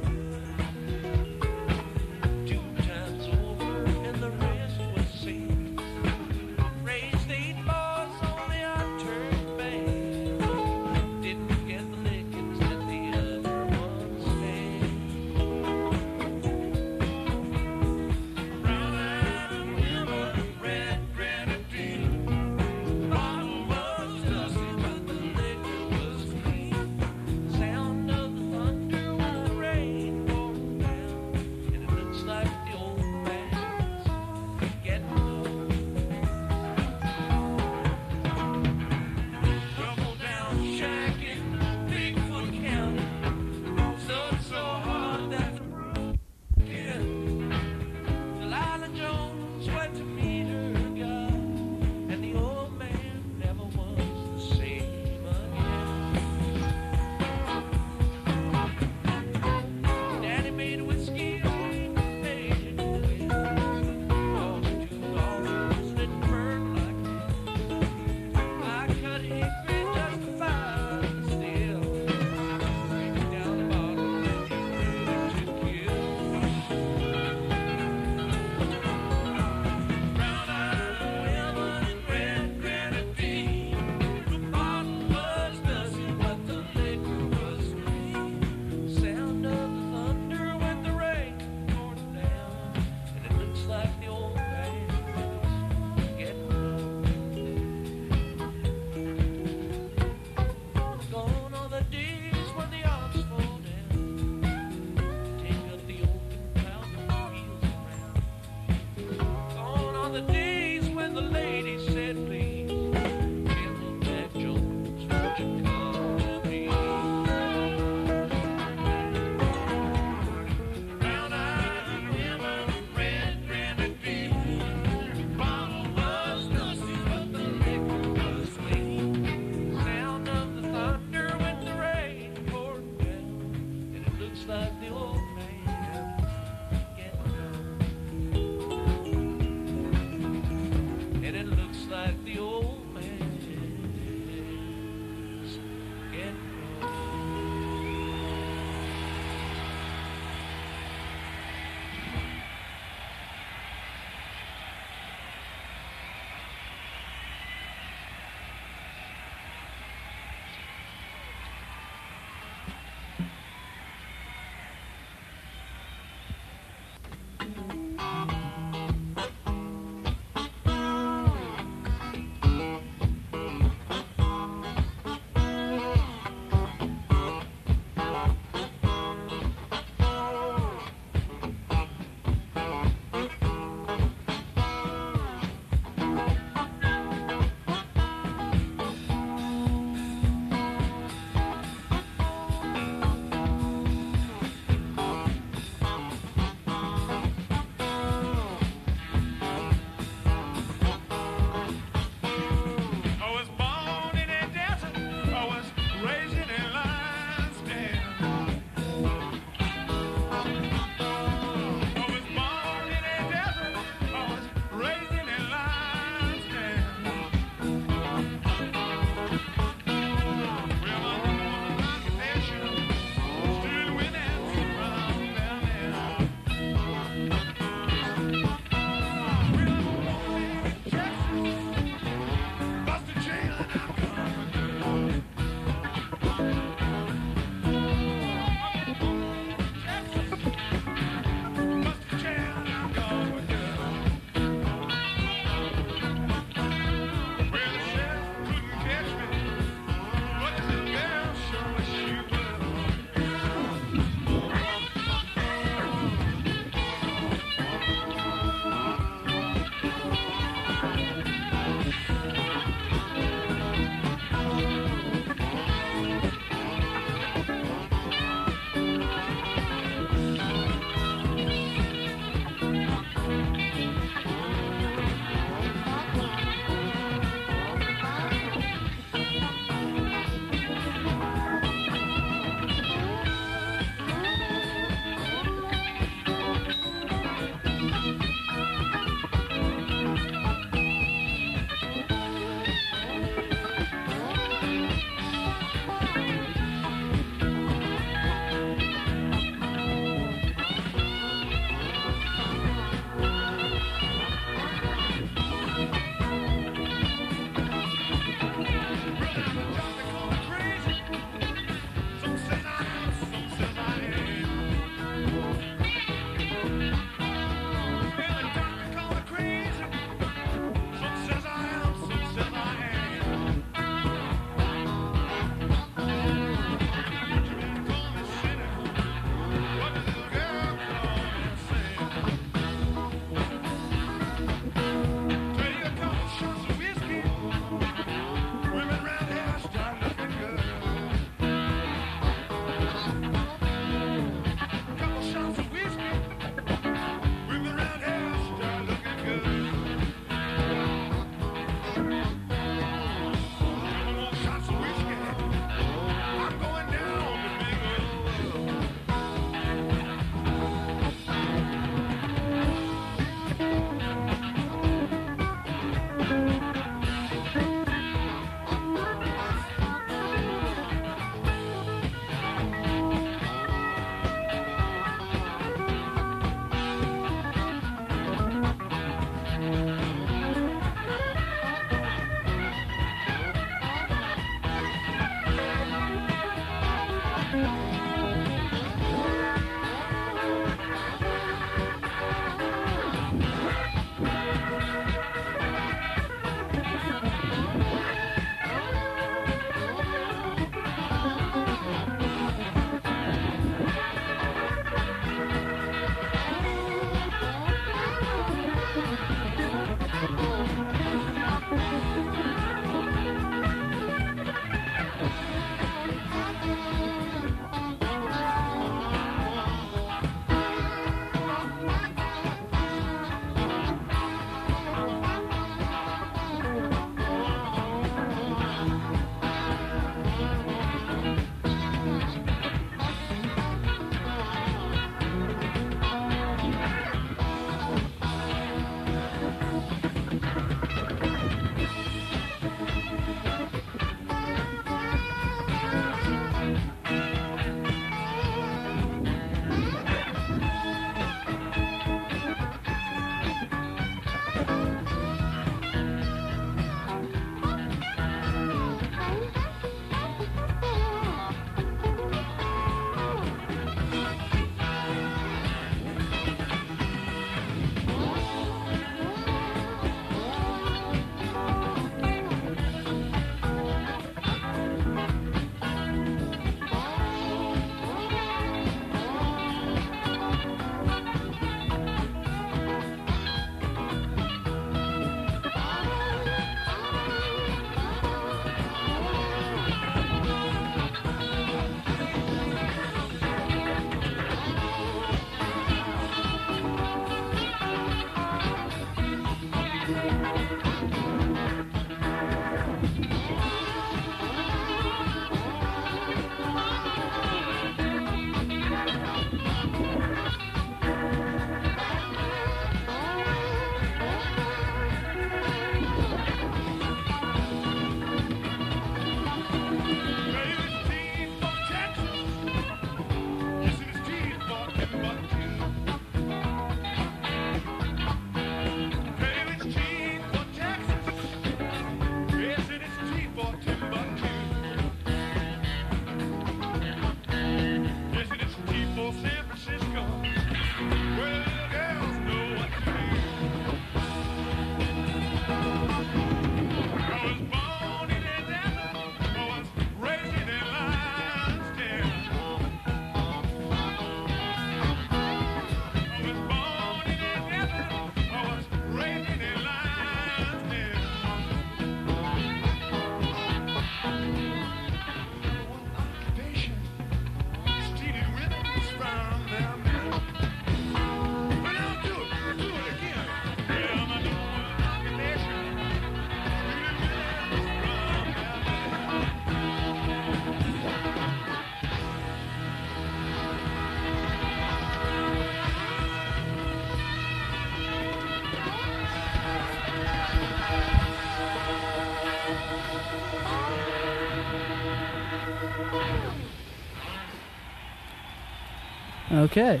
Okay.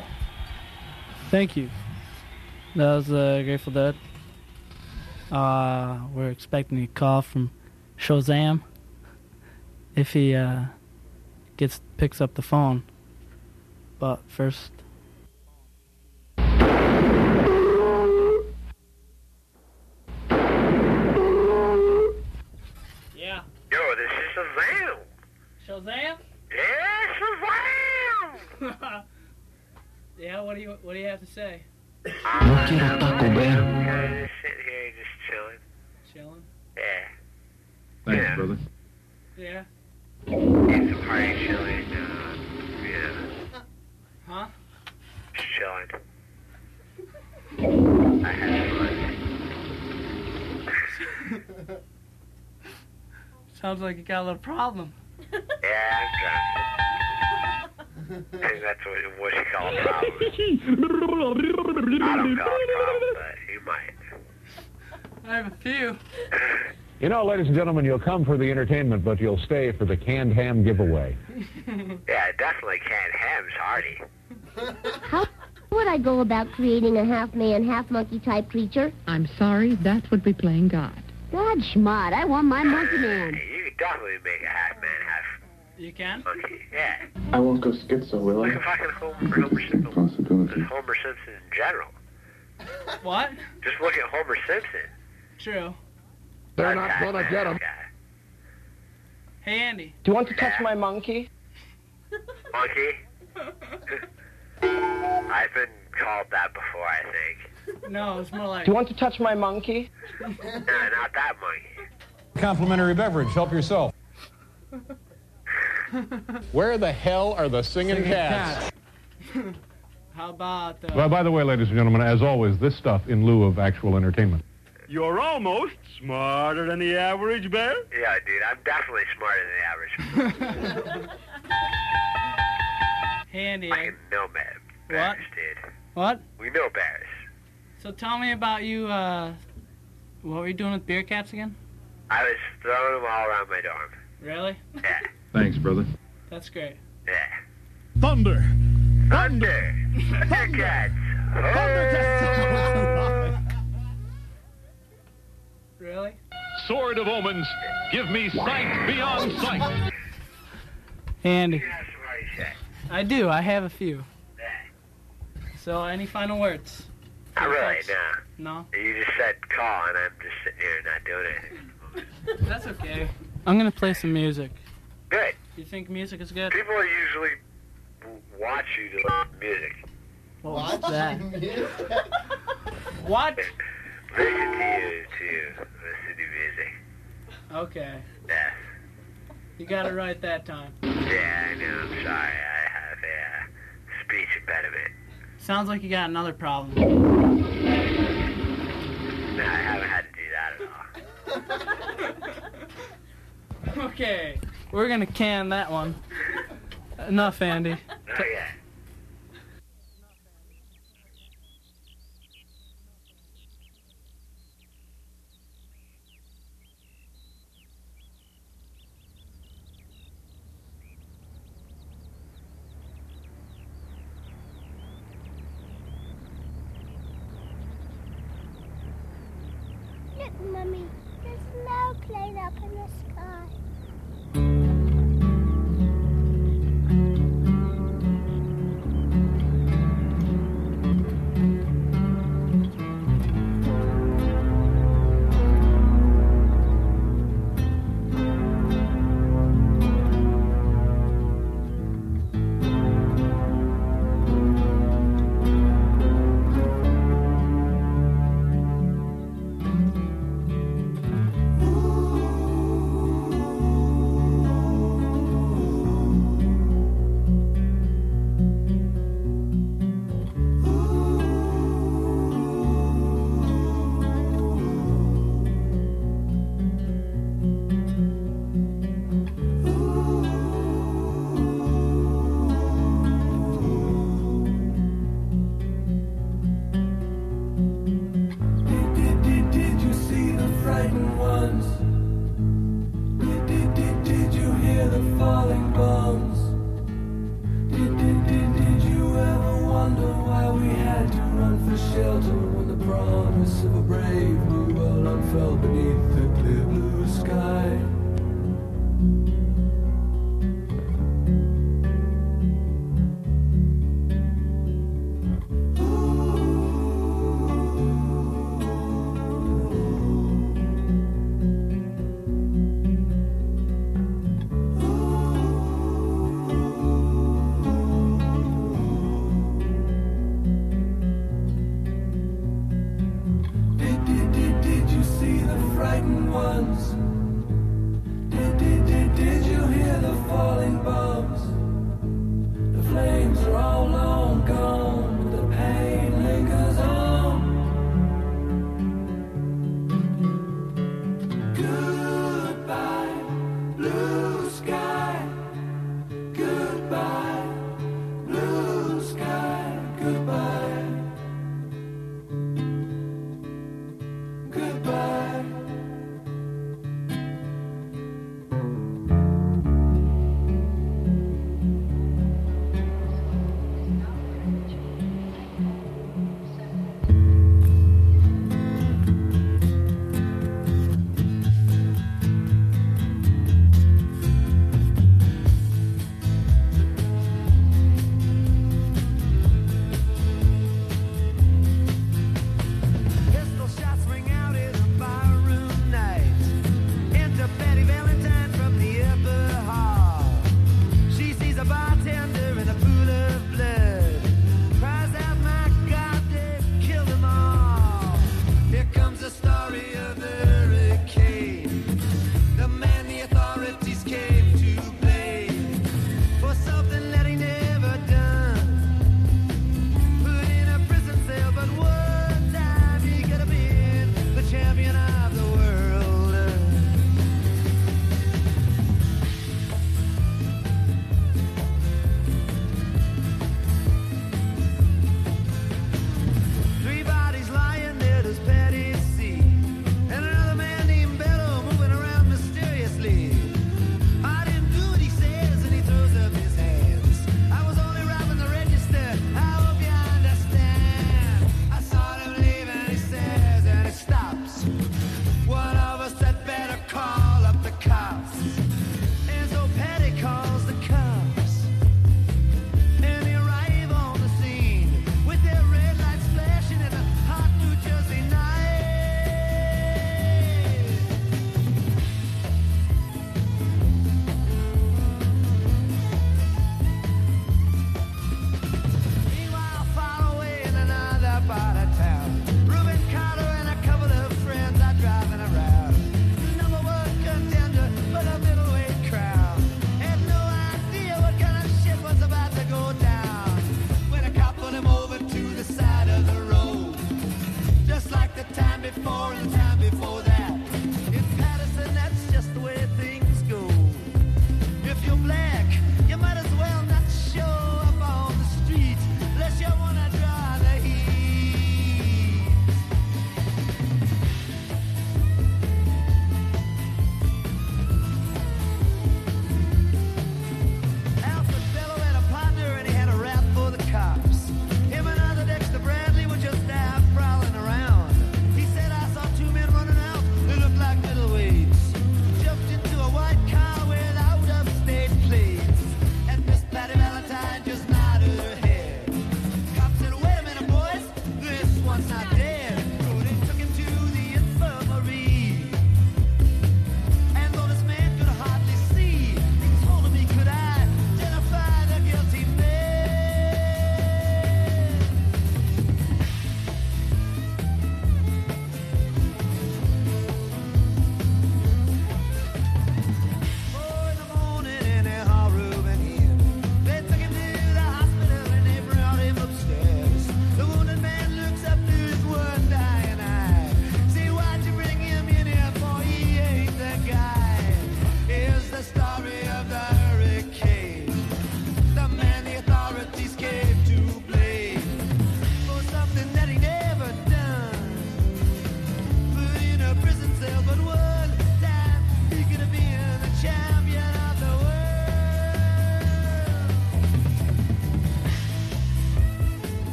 Thank you. That was uh, Grateful Dead. Uh, we're expecting a call from Shazam if he uh, gets picks up the phone. But first, yeah, Yo, this is Shazam. Shazam. Yeah, Shazam. Yeah, what do you what do you have to say? I'm kind of just sitting here, just chilling. Chilling. Yeah. Thanks, Yeah. brother. Yeah. Eat some party chili. Uh, yeah. Huh? Just chilling. I had fun. Sounds like you got a little problem. Yeah, I'm drunk. I think that's what, what you call a problem. I don't call it a problem, but you might. I have a few. You know, ladies and gentlemen, you'll come for the entertainment, but you'll stay for the canned ham giveaway. Yeah, definitely can't ham's hearty. How would I go about creating a half man, half monkey type creature? I'm sorry, that would be playing God. God, schmott, I want my monkey man. You could definitely make a half man, half You can? monkey. Yeah. I won't go schizo, will Look I? at fucking Homer, Homer Simpson. Possibility. Homer Simpson in general. What? Just look at Homer Simpson. True. They're not gonna get him. Hey, Andy. Do you want to touch my monkey? Monkey. I've been called that before, I think. No, it's more like. Do you want to touch my monkey? No, not that monkey. Complimentary beverage. Help yourself. Where the hell are the singing cats? How about uh, Well, by the way, ladies and gentlemen, as always, this stuff in lieu of actual entertainment. You're almost smarter than the average bear. Yeah, dude, I'm definitely smarter than the average. Hey, Andy? Fucking know man. What? Bears, dude. What? We know bears. So tell me about you. Uh, what were you doing with beer caps again? I was throwing them all around my dorm. Really? Yeah. Thanks, brother. That's great. Yeah. Thunder. Thunder! Thundercats! Really? Sword of omens, give me sight beyond sight. Andy. I do. I have a few. So, any final words? Not really, No. no. You just said call, and I'm just sitting here not doing anything. That's okay. I'm gonna play some music. Good. You think music is good? People usually watch you to listen to music. What was that? what? Listen to you to listen to music. Okay. Yeah. You got it right that time. Yeah, I know. I'm sorry. I have a uh, speech impediment. Sounds like you got another problem. No, I haven't had to do that at all. Okay. We're gonna can that one. Enough, Andy. Okay. Look, Mummy,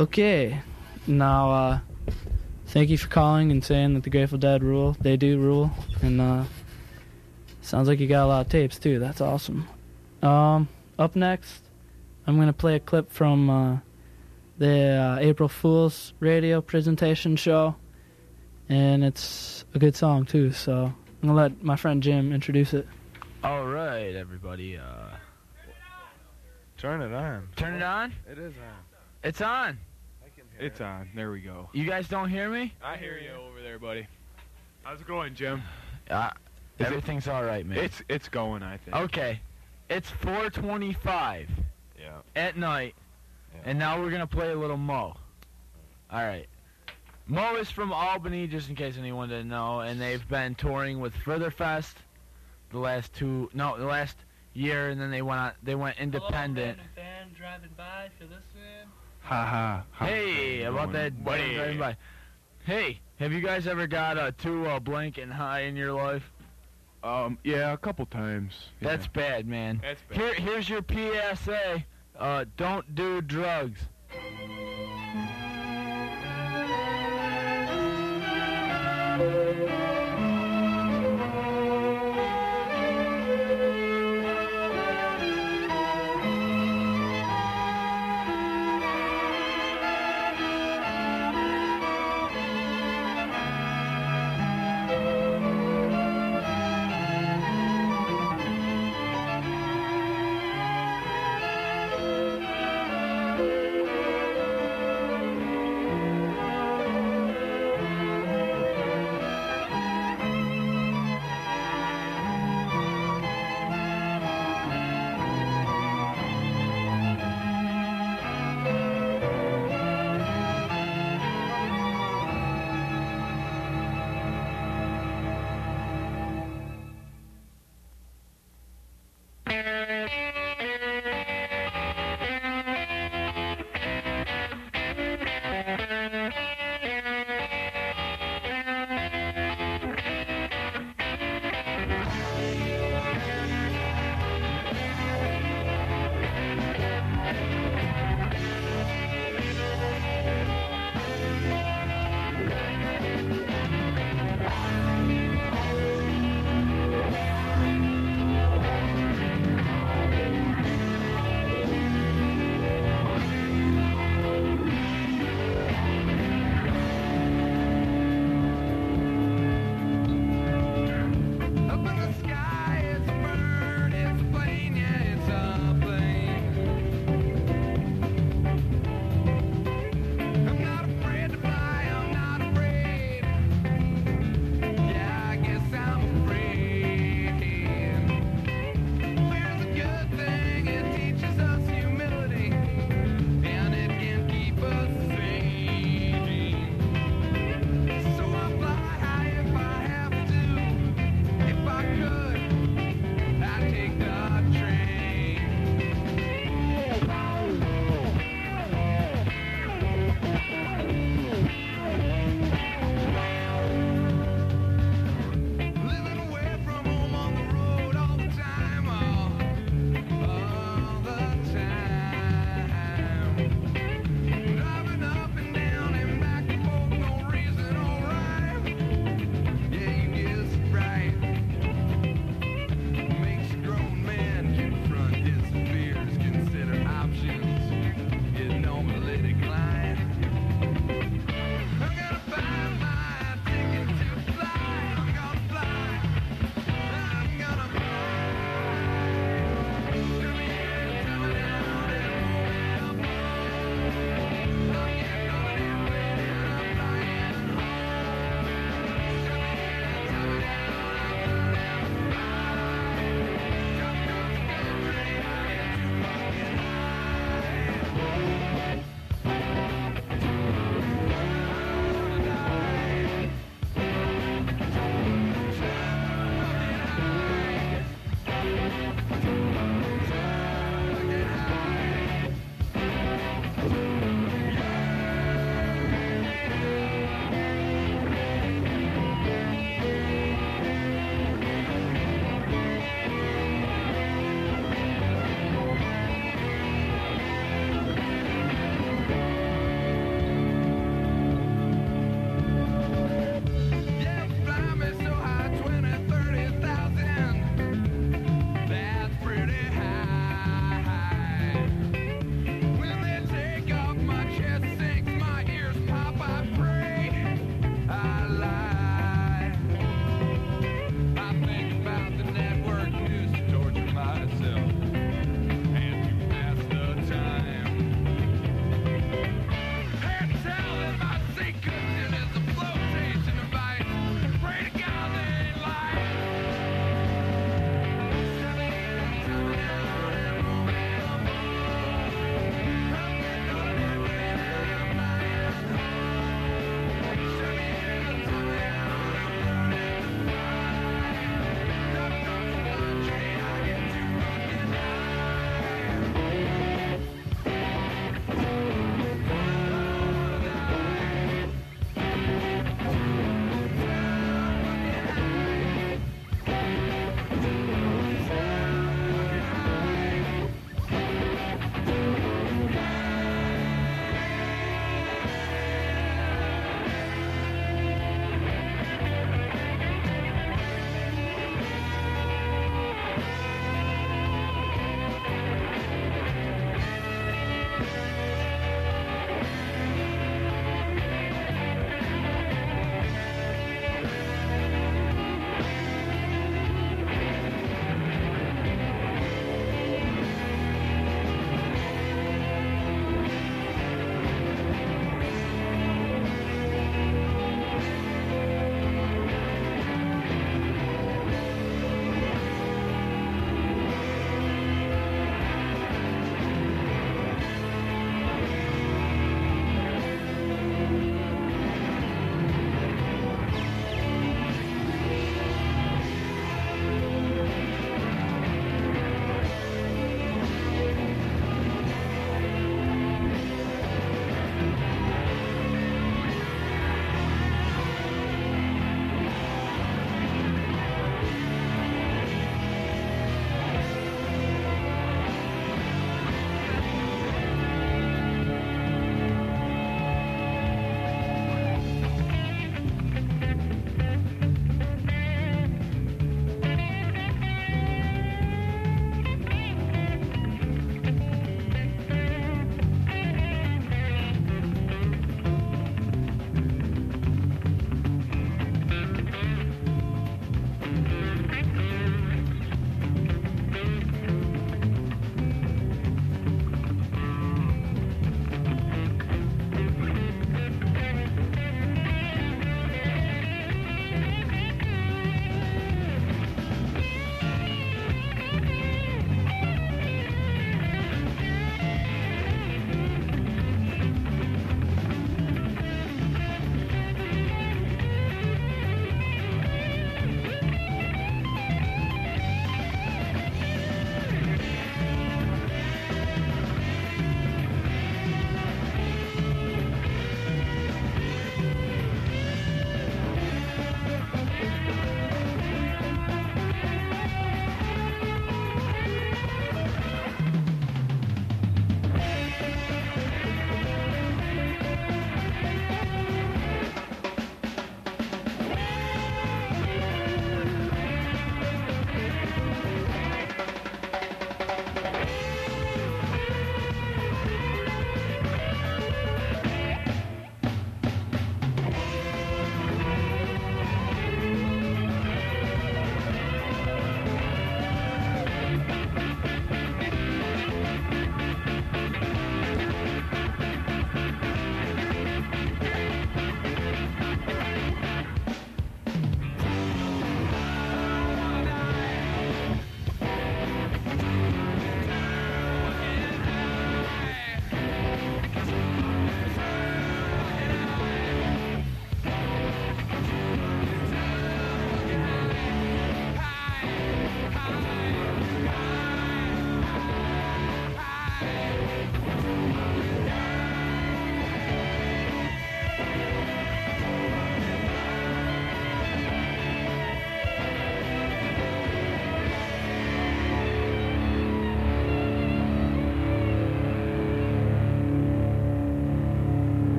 Okay, now uh, thank you for calling and saying that the Grateful Dead rule. They do rule, and uh, sounds like you got a lot of tapes too. That's awesome. Um, up next, I'm gonna play a clip from uh, the uh, April Fools radio presentation show, and it's a good song too. So I'm gonna let my friend Jim introduce it. All right, everybody. Uh, turn it on. Turn it on? It is on. It's on. It's on. There we go. You guys don't hear me? I hear you over there, buddy. How's it going, Jim? Uh, Is it- everything's all right, man. It's it's going. I think. okay. It's 4:25 Yeah. at night, and now we're gonna play a little Mo. All right. Mo is from Albany, just in case anyone didn't know, and they've been touring with Furtherfest the last two, no, the last year, and then they went on, they went independent. fan driving by for this man. Ha ha. ha hey, about that buddy. Hey, have you guys ever got a too uh, blank and high in your life? Um, yeah, a couple times. Yeah. That's bad, man. That's bad. Here, here's your PSA. Uh, don't do drugs.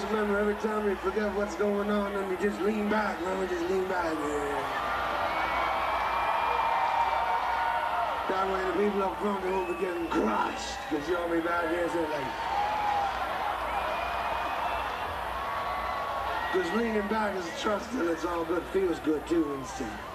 Just remember, every time we forget what's going on, then you just lean back. Remember, just lean back. Yeah. That way, the people up front won't be getting crushed. Because you'll be back here saying, like. Because leaning back is trust and it's all good. Feels good too. We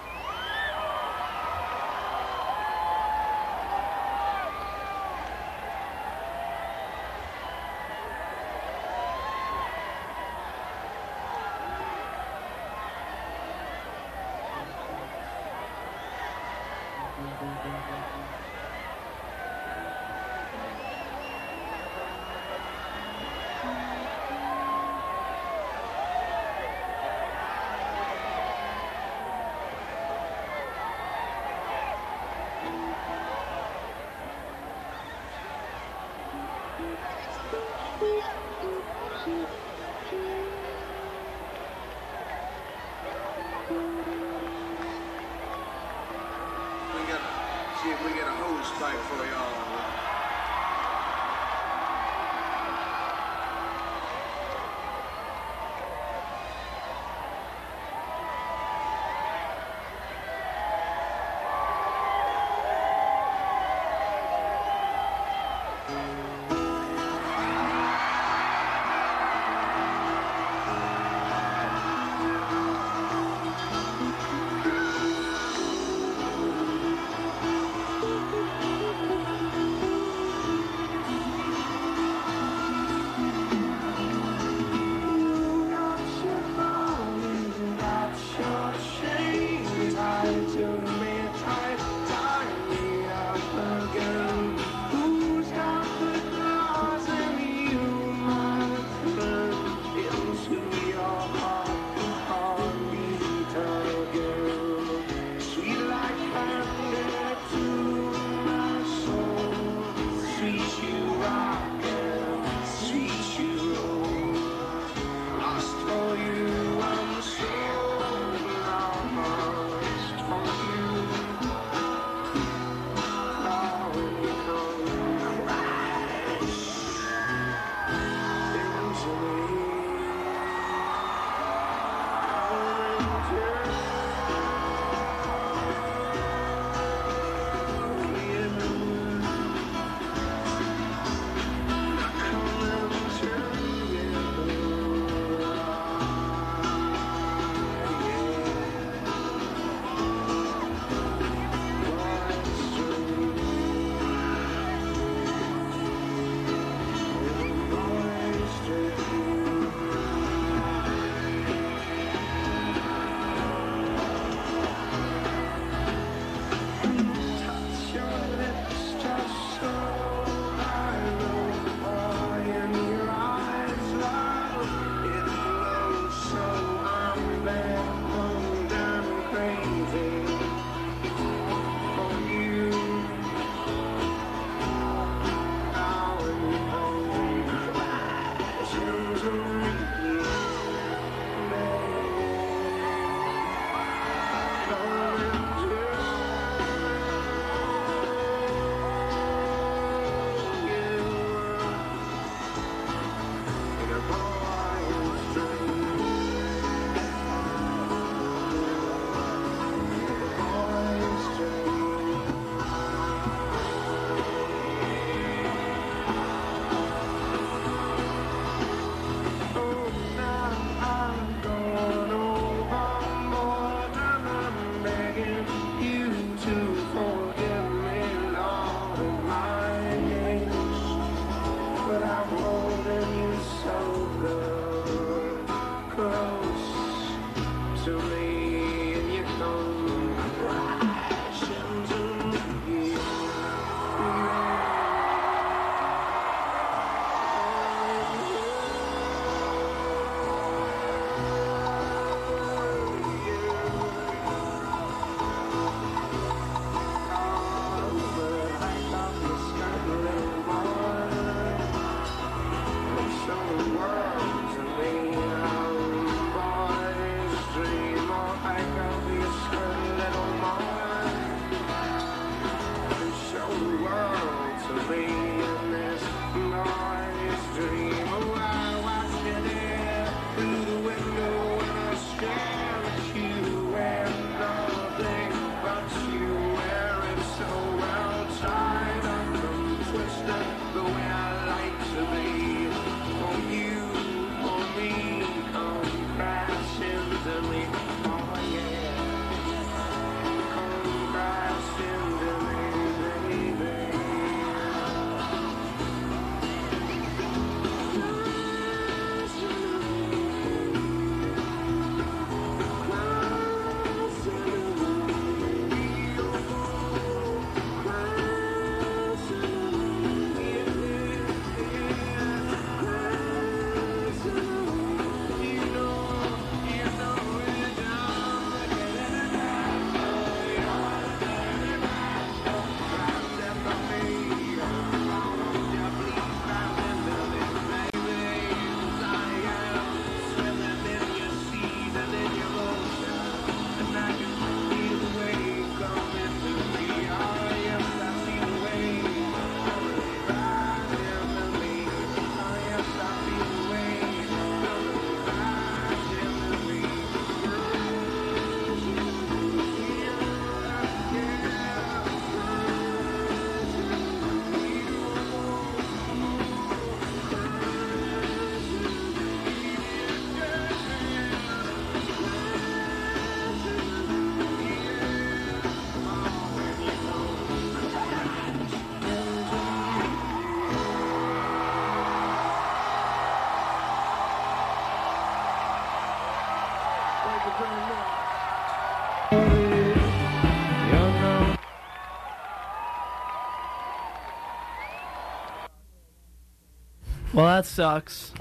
Well, that sucks.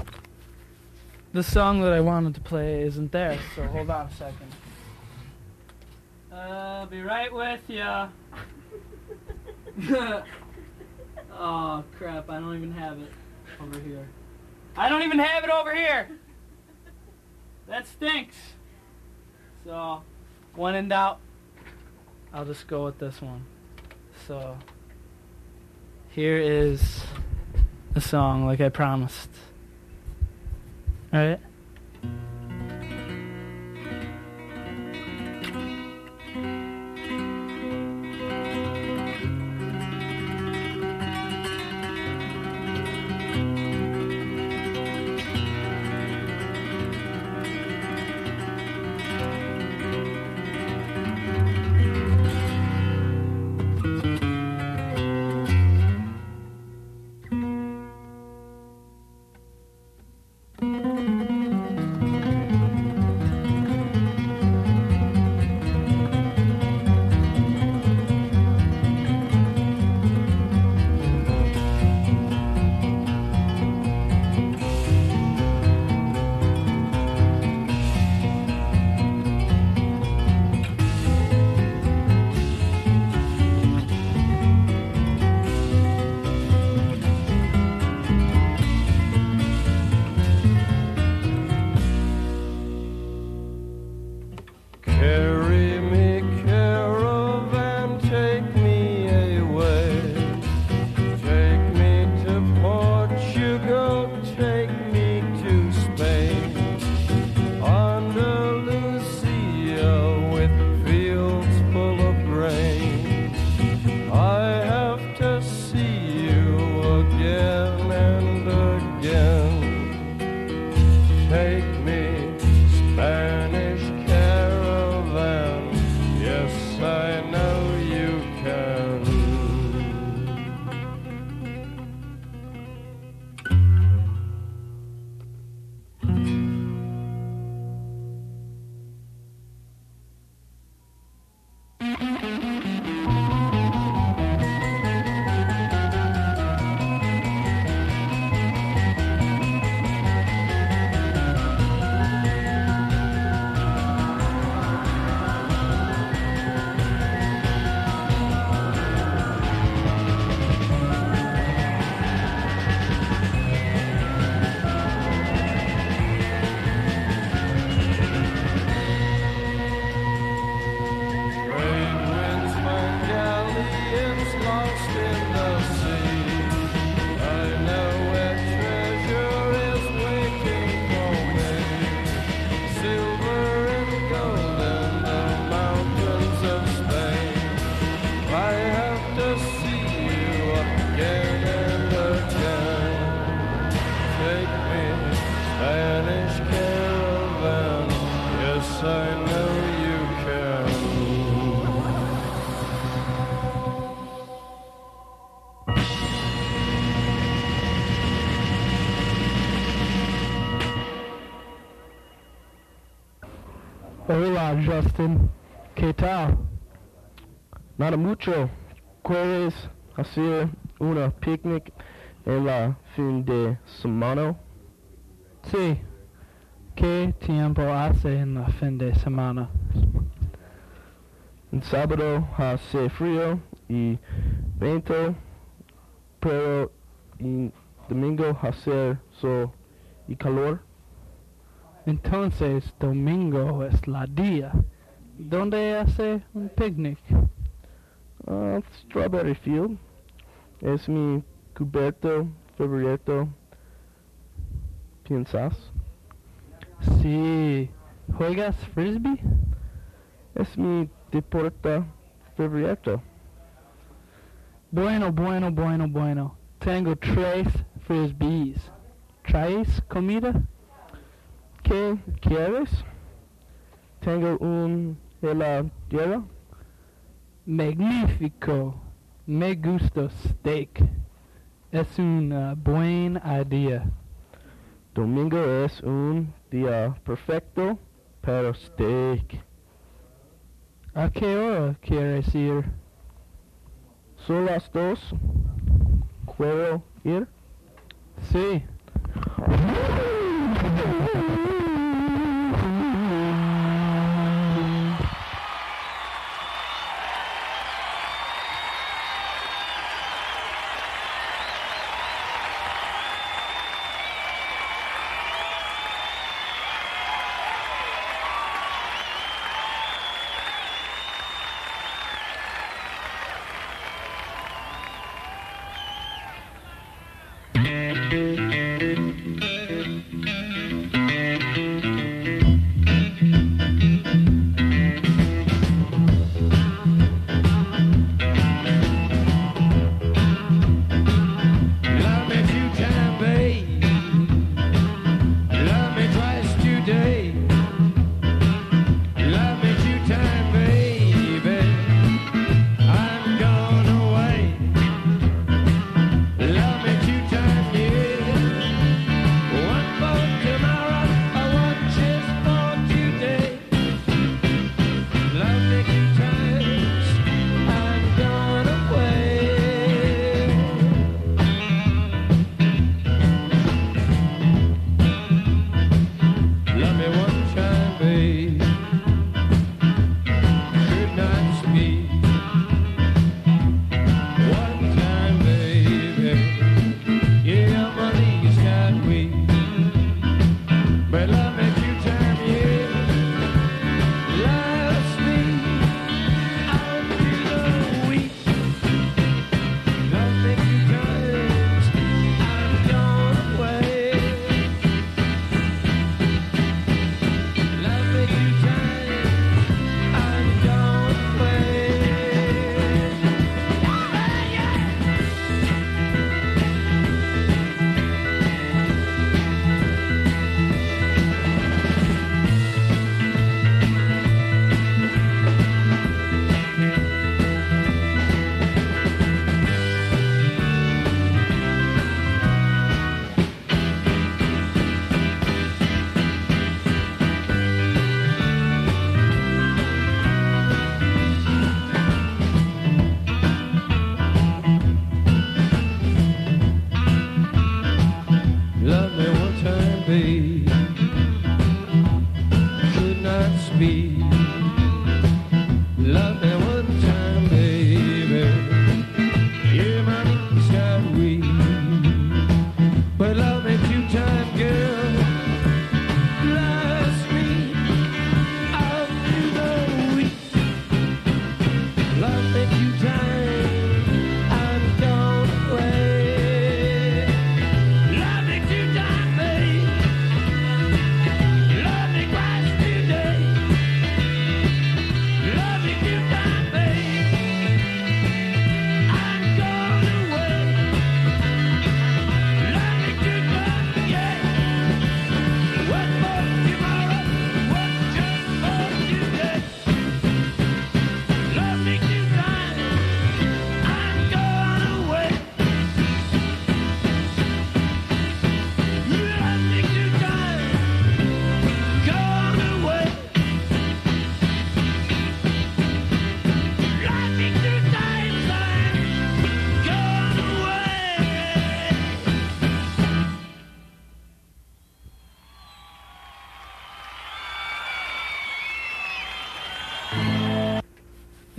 The song that I wanted to play isn't there, so hold on a second. I'll be right with ya. oh crap! I don't even have it over here. I don't even have it over here. That stinks. So, when in doubt, I'll just go with this one. So, here is the song, like I promised. Alright? Hola, Justin. ¿Qué tal? Nada mucho. ¿Quieres hacer una picnic en la fin de semana? Sí. ¿Qué tiempo hace en la fin de semana? En sábado hace frío y viento, pero en domingo hace sol y calor. Entonces, domingo es la día. ¿Dónde hace un picnic? Ah, Strawberry Field es mi cubierto favorito. ¿Piensas? Sí. ¿Juegas frisbee? Es mi deporte favorito. Bueno, bueno, bueno, bueno. Tengo tres frisbees. ¿Traes comida? que quieres? Tengo un heladero. Magnífico. Me gusta steak. Es una buena idea. Domingo es un día perfecto para steak. ¿A qué hora quieres ir? Son las dos. ¿Puedo ir? Sí.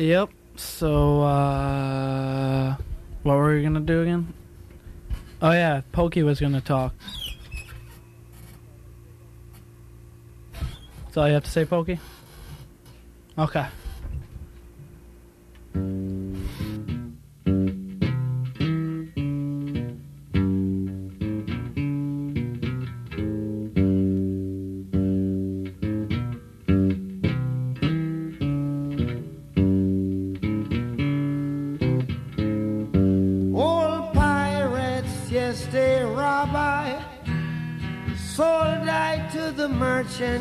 Yep. So, uh, what were we gonna do again? Oh yeah, Pokey was gonna talk. That's all you have to say, Pokey. Okay.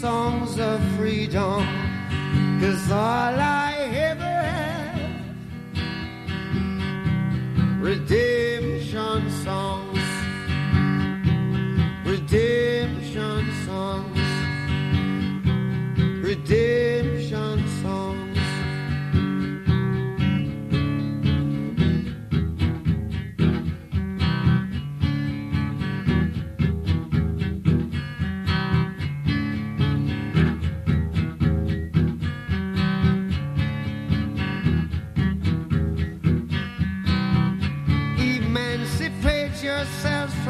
songs of freedom? Cause all I ever have redemption songs, redemption songs, redemption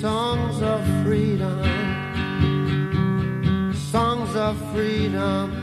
songs of freedom, songs of freedom.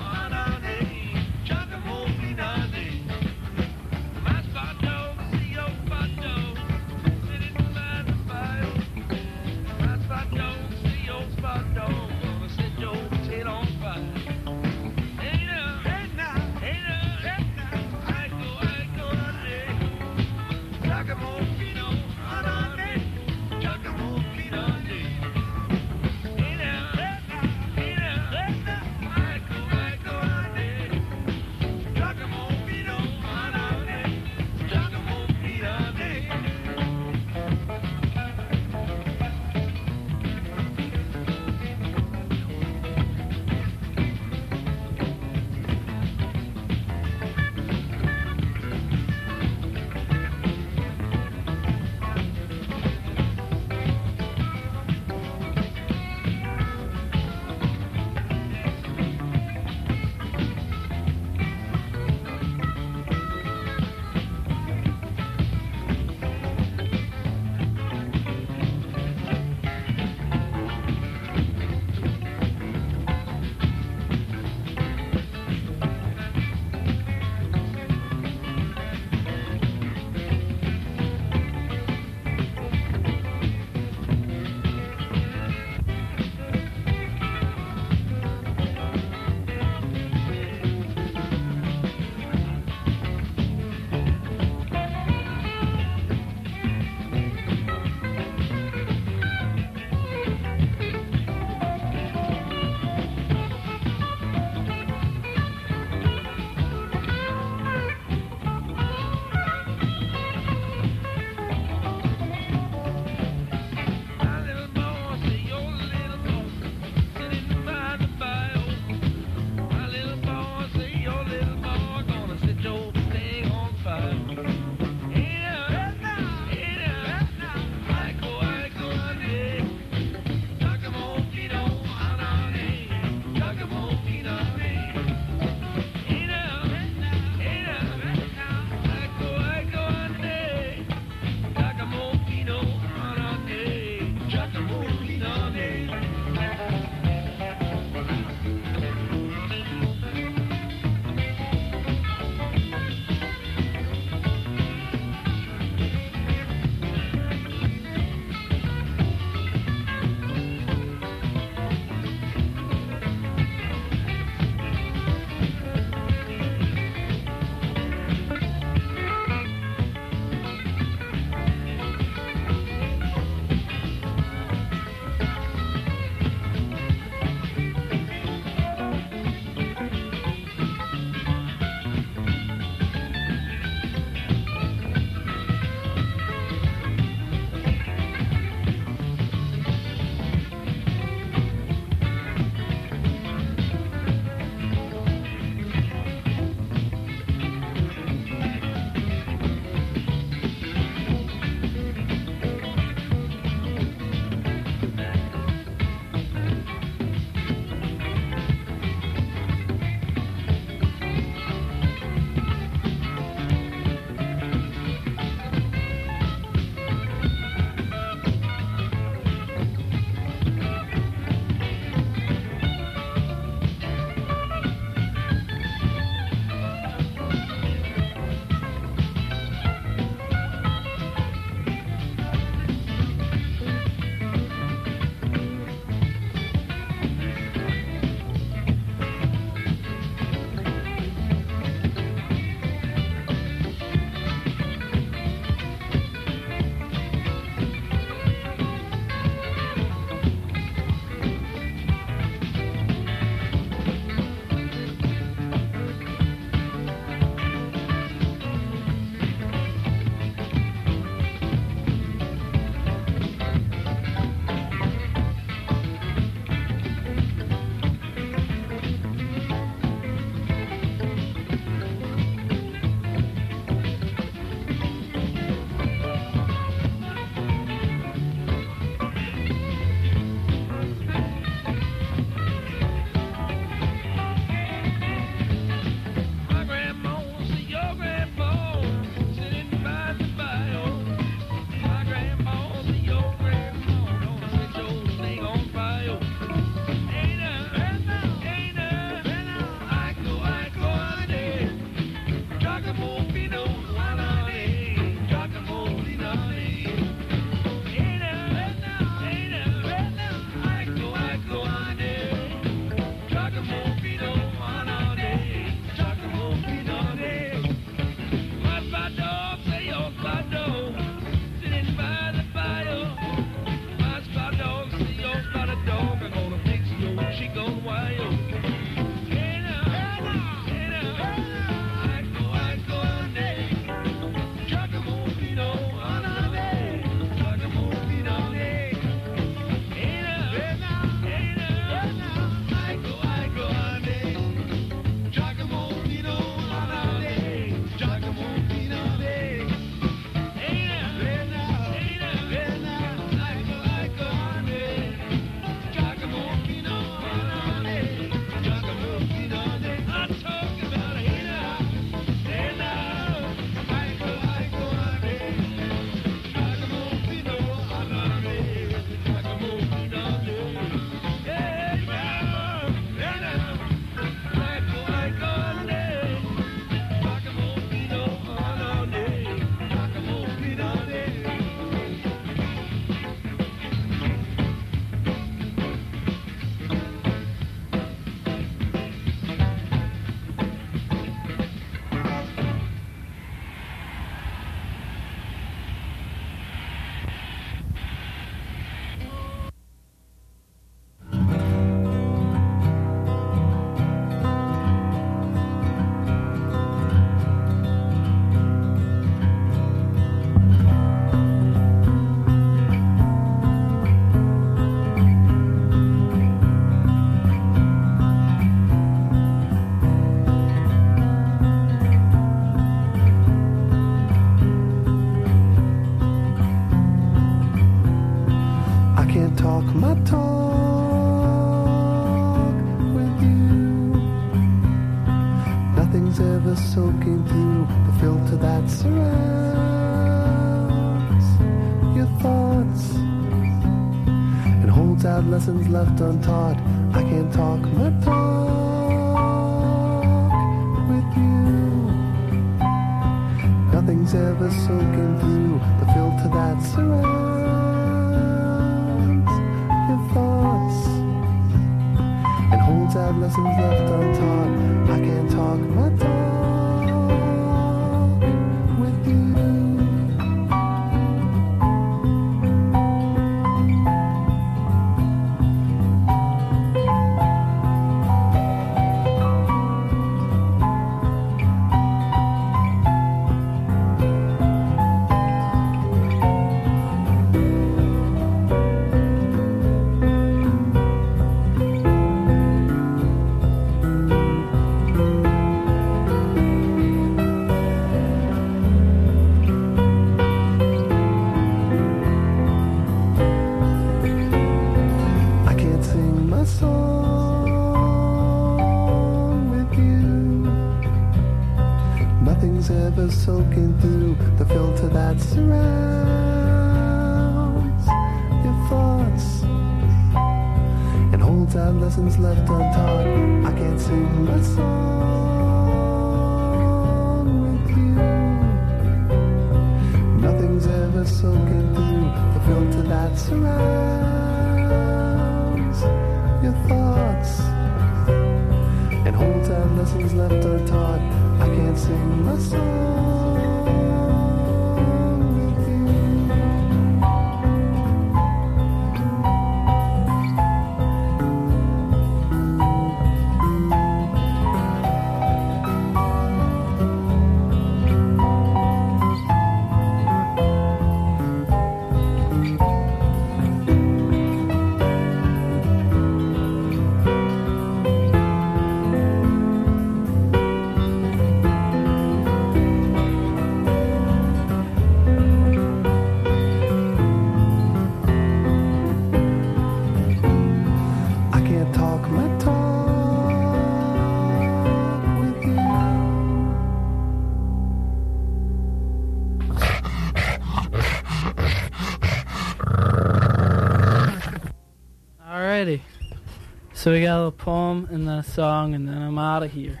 So we got a little poem and then a song, and then I'm out of here.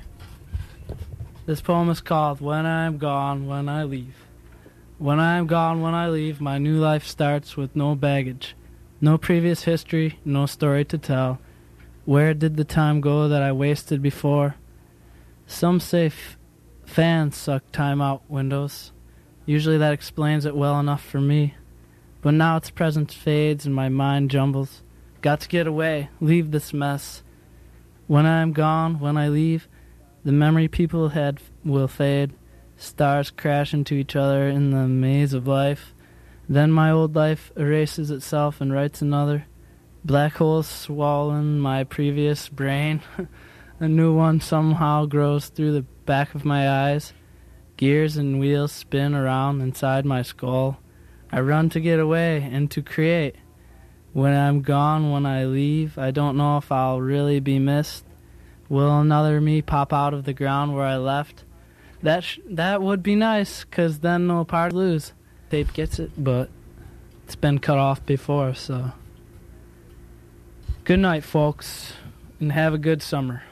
This poem is called When I'm Gone, When I Leave. When I'm gone, when I leave, my new life starts with no baggage. No previous history, no story to tell. Where did the time go that I wasted before? Some say f- fans suck time out windows. Usually that explains it well enough for me. But now its presence fades and my mind jumbles. Got to get away, leave this mess. When I am gone, when I leave, the memory people had will fade. Stars crash into each other in the maze of life. Then my old life erases itself and writes another. Black holes swollen my previous brain. A new one somehow grows through the back of my eyes. Gears and wheels spin around inside my skull. I run to get away and to create. When I'm gone, when I leave, I don't know if I'll really be missed. Will another me pop out of the ground where I left? That sh- that would be nice, 'cause then no part lose. Tape gets it, but it's been cut off before, so. Good night, folks, and have a good summer.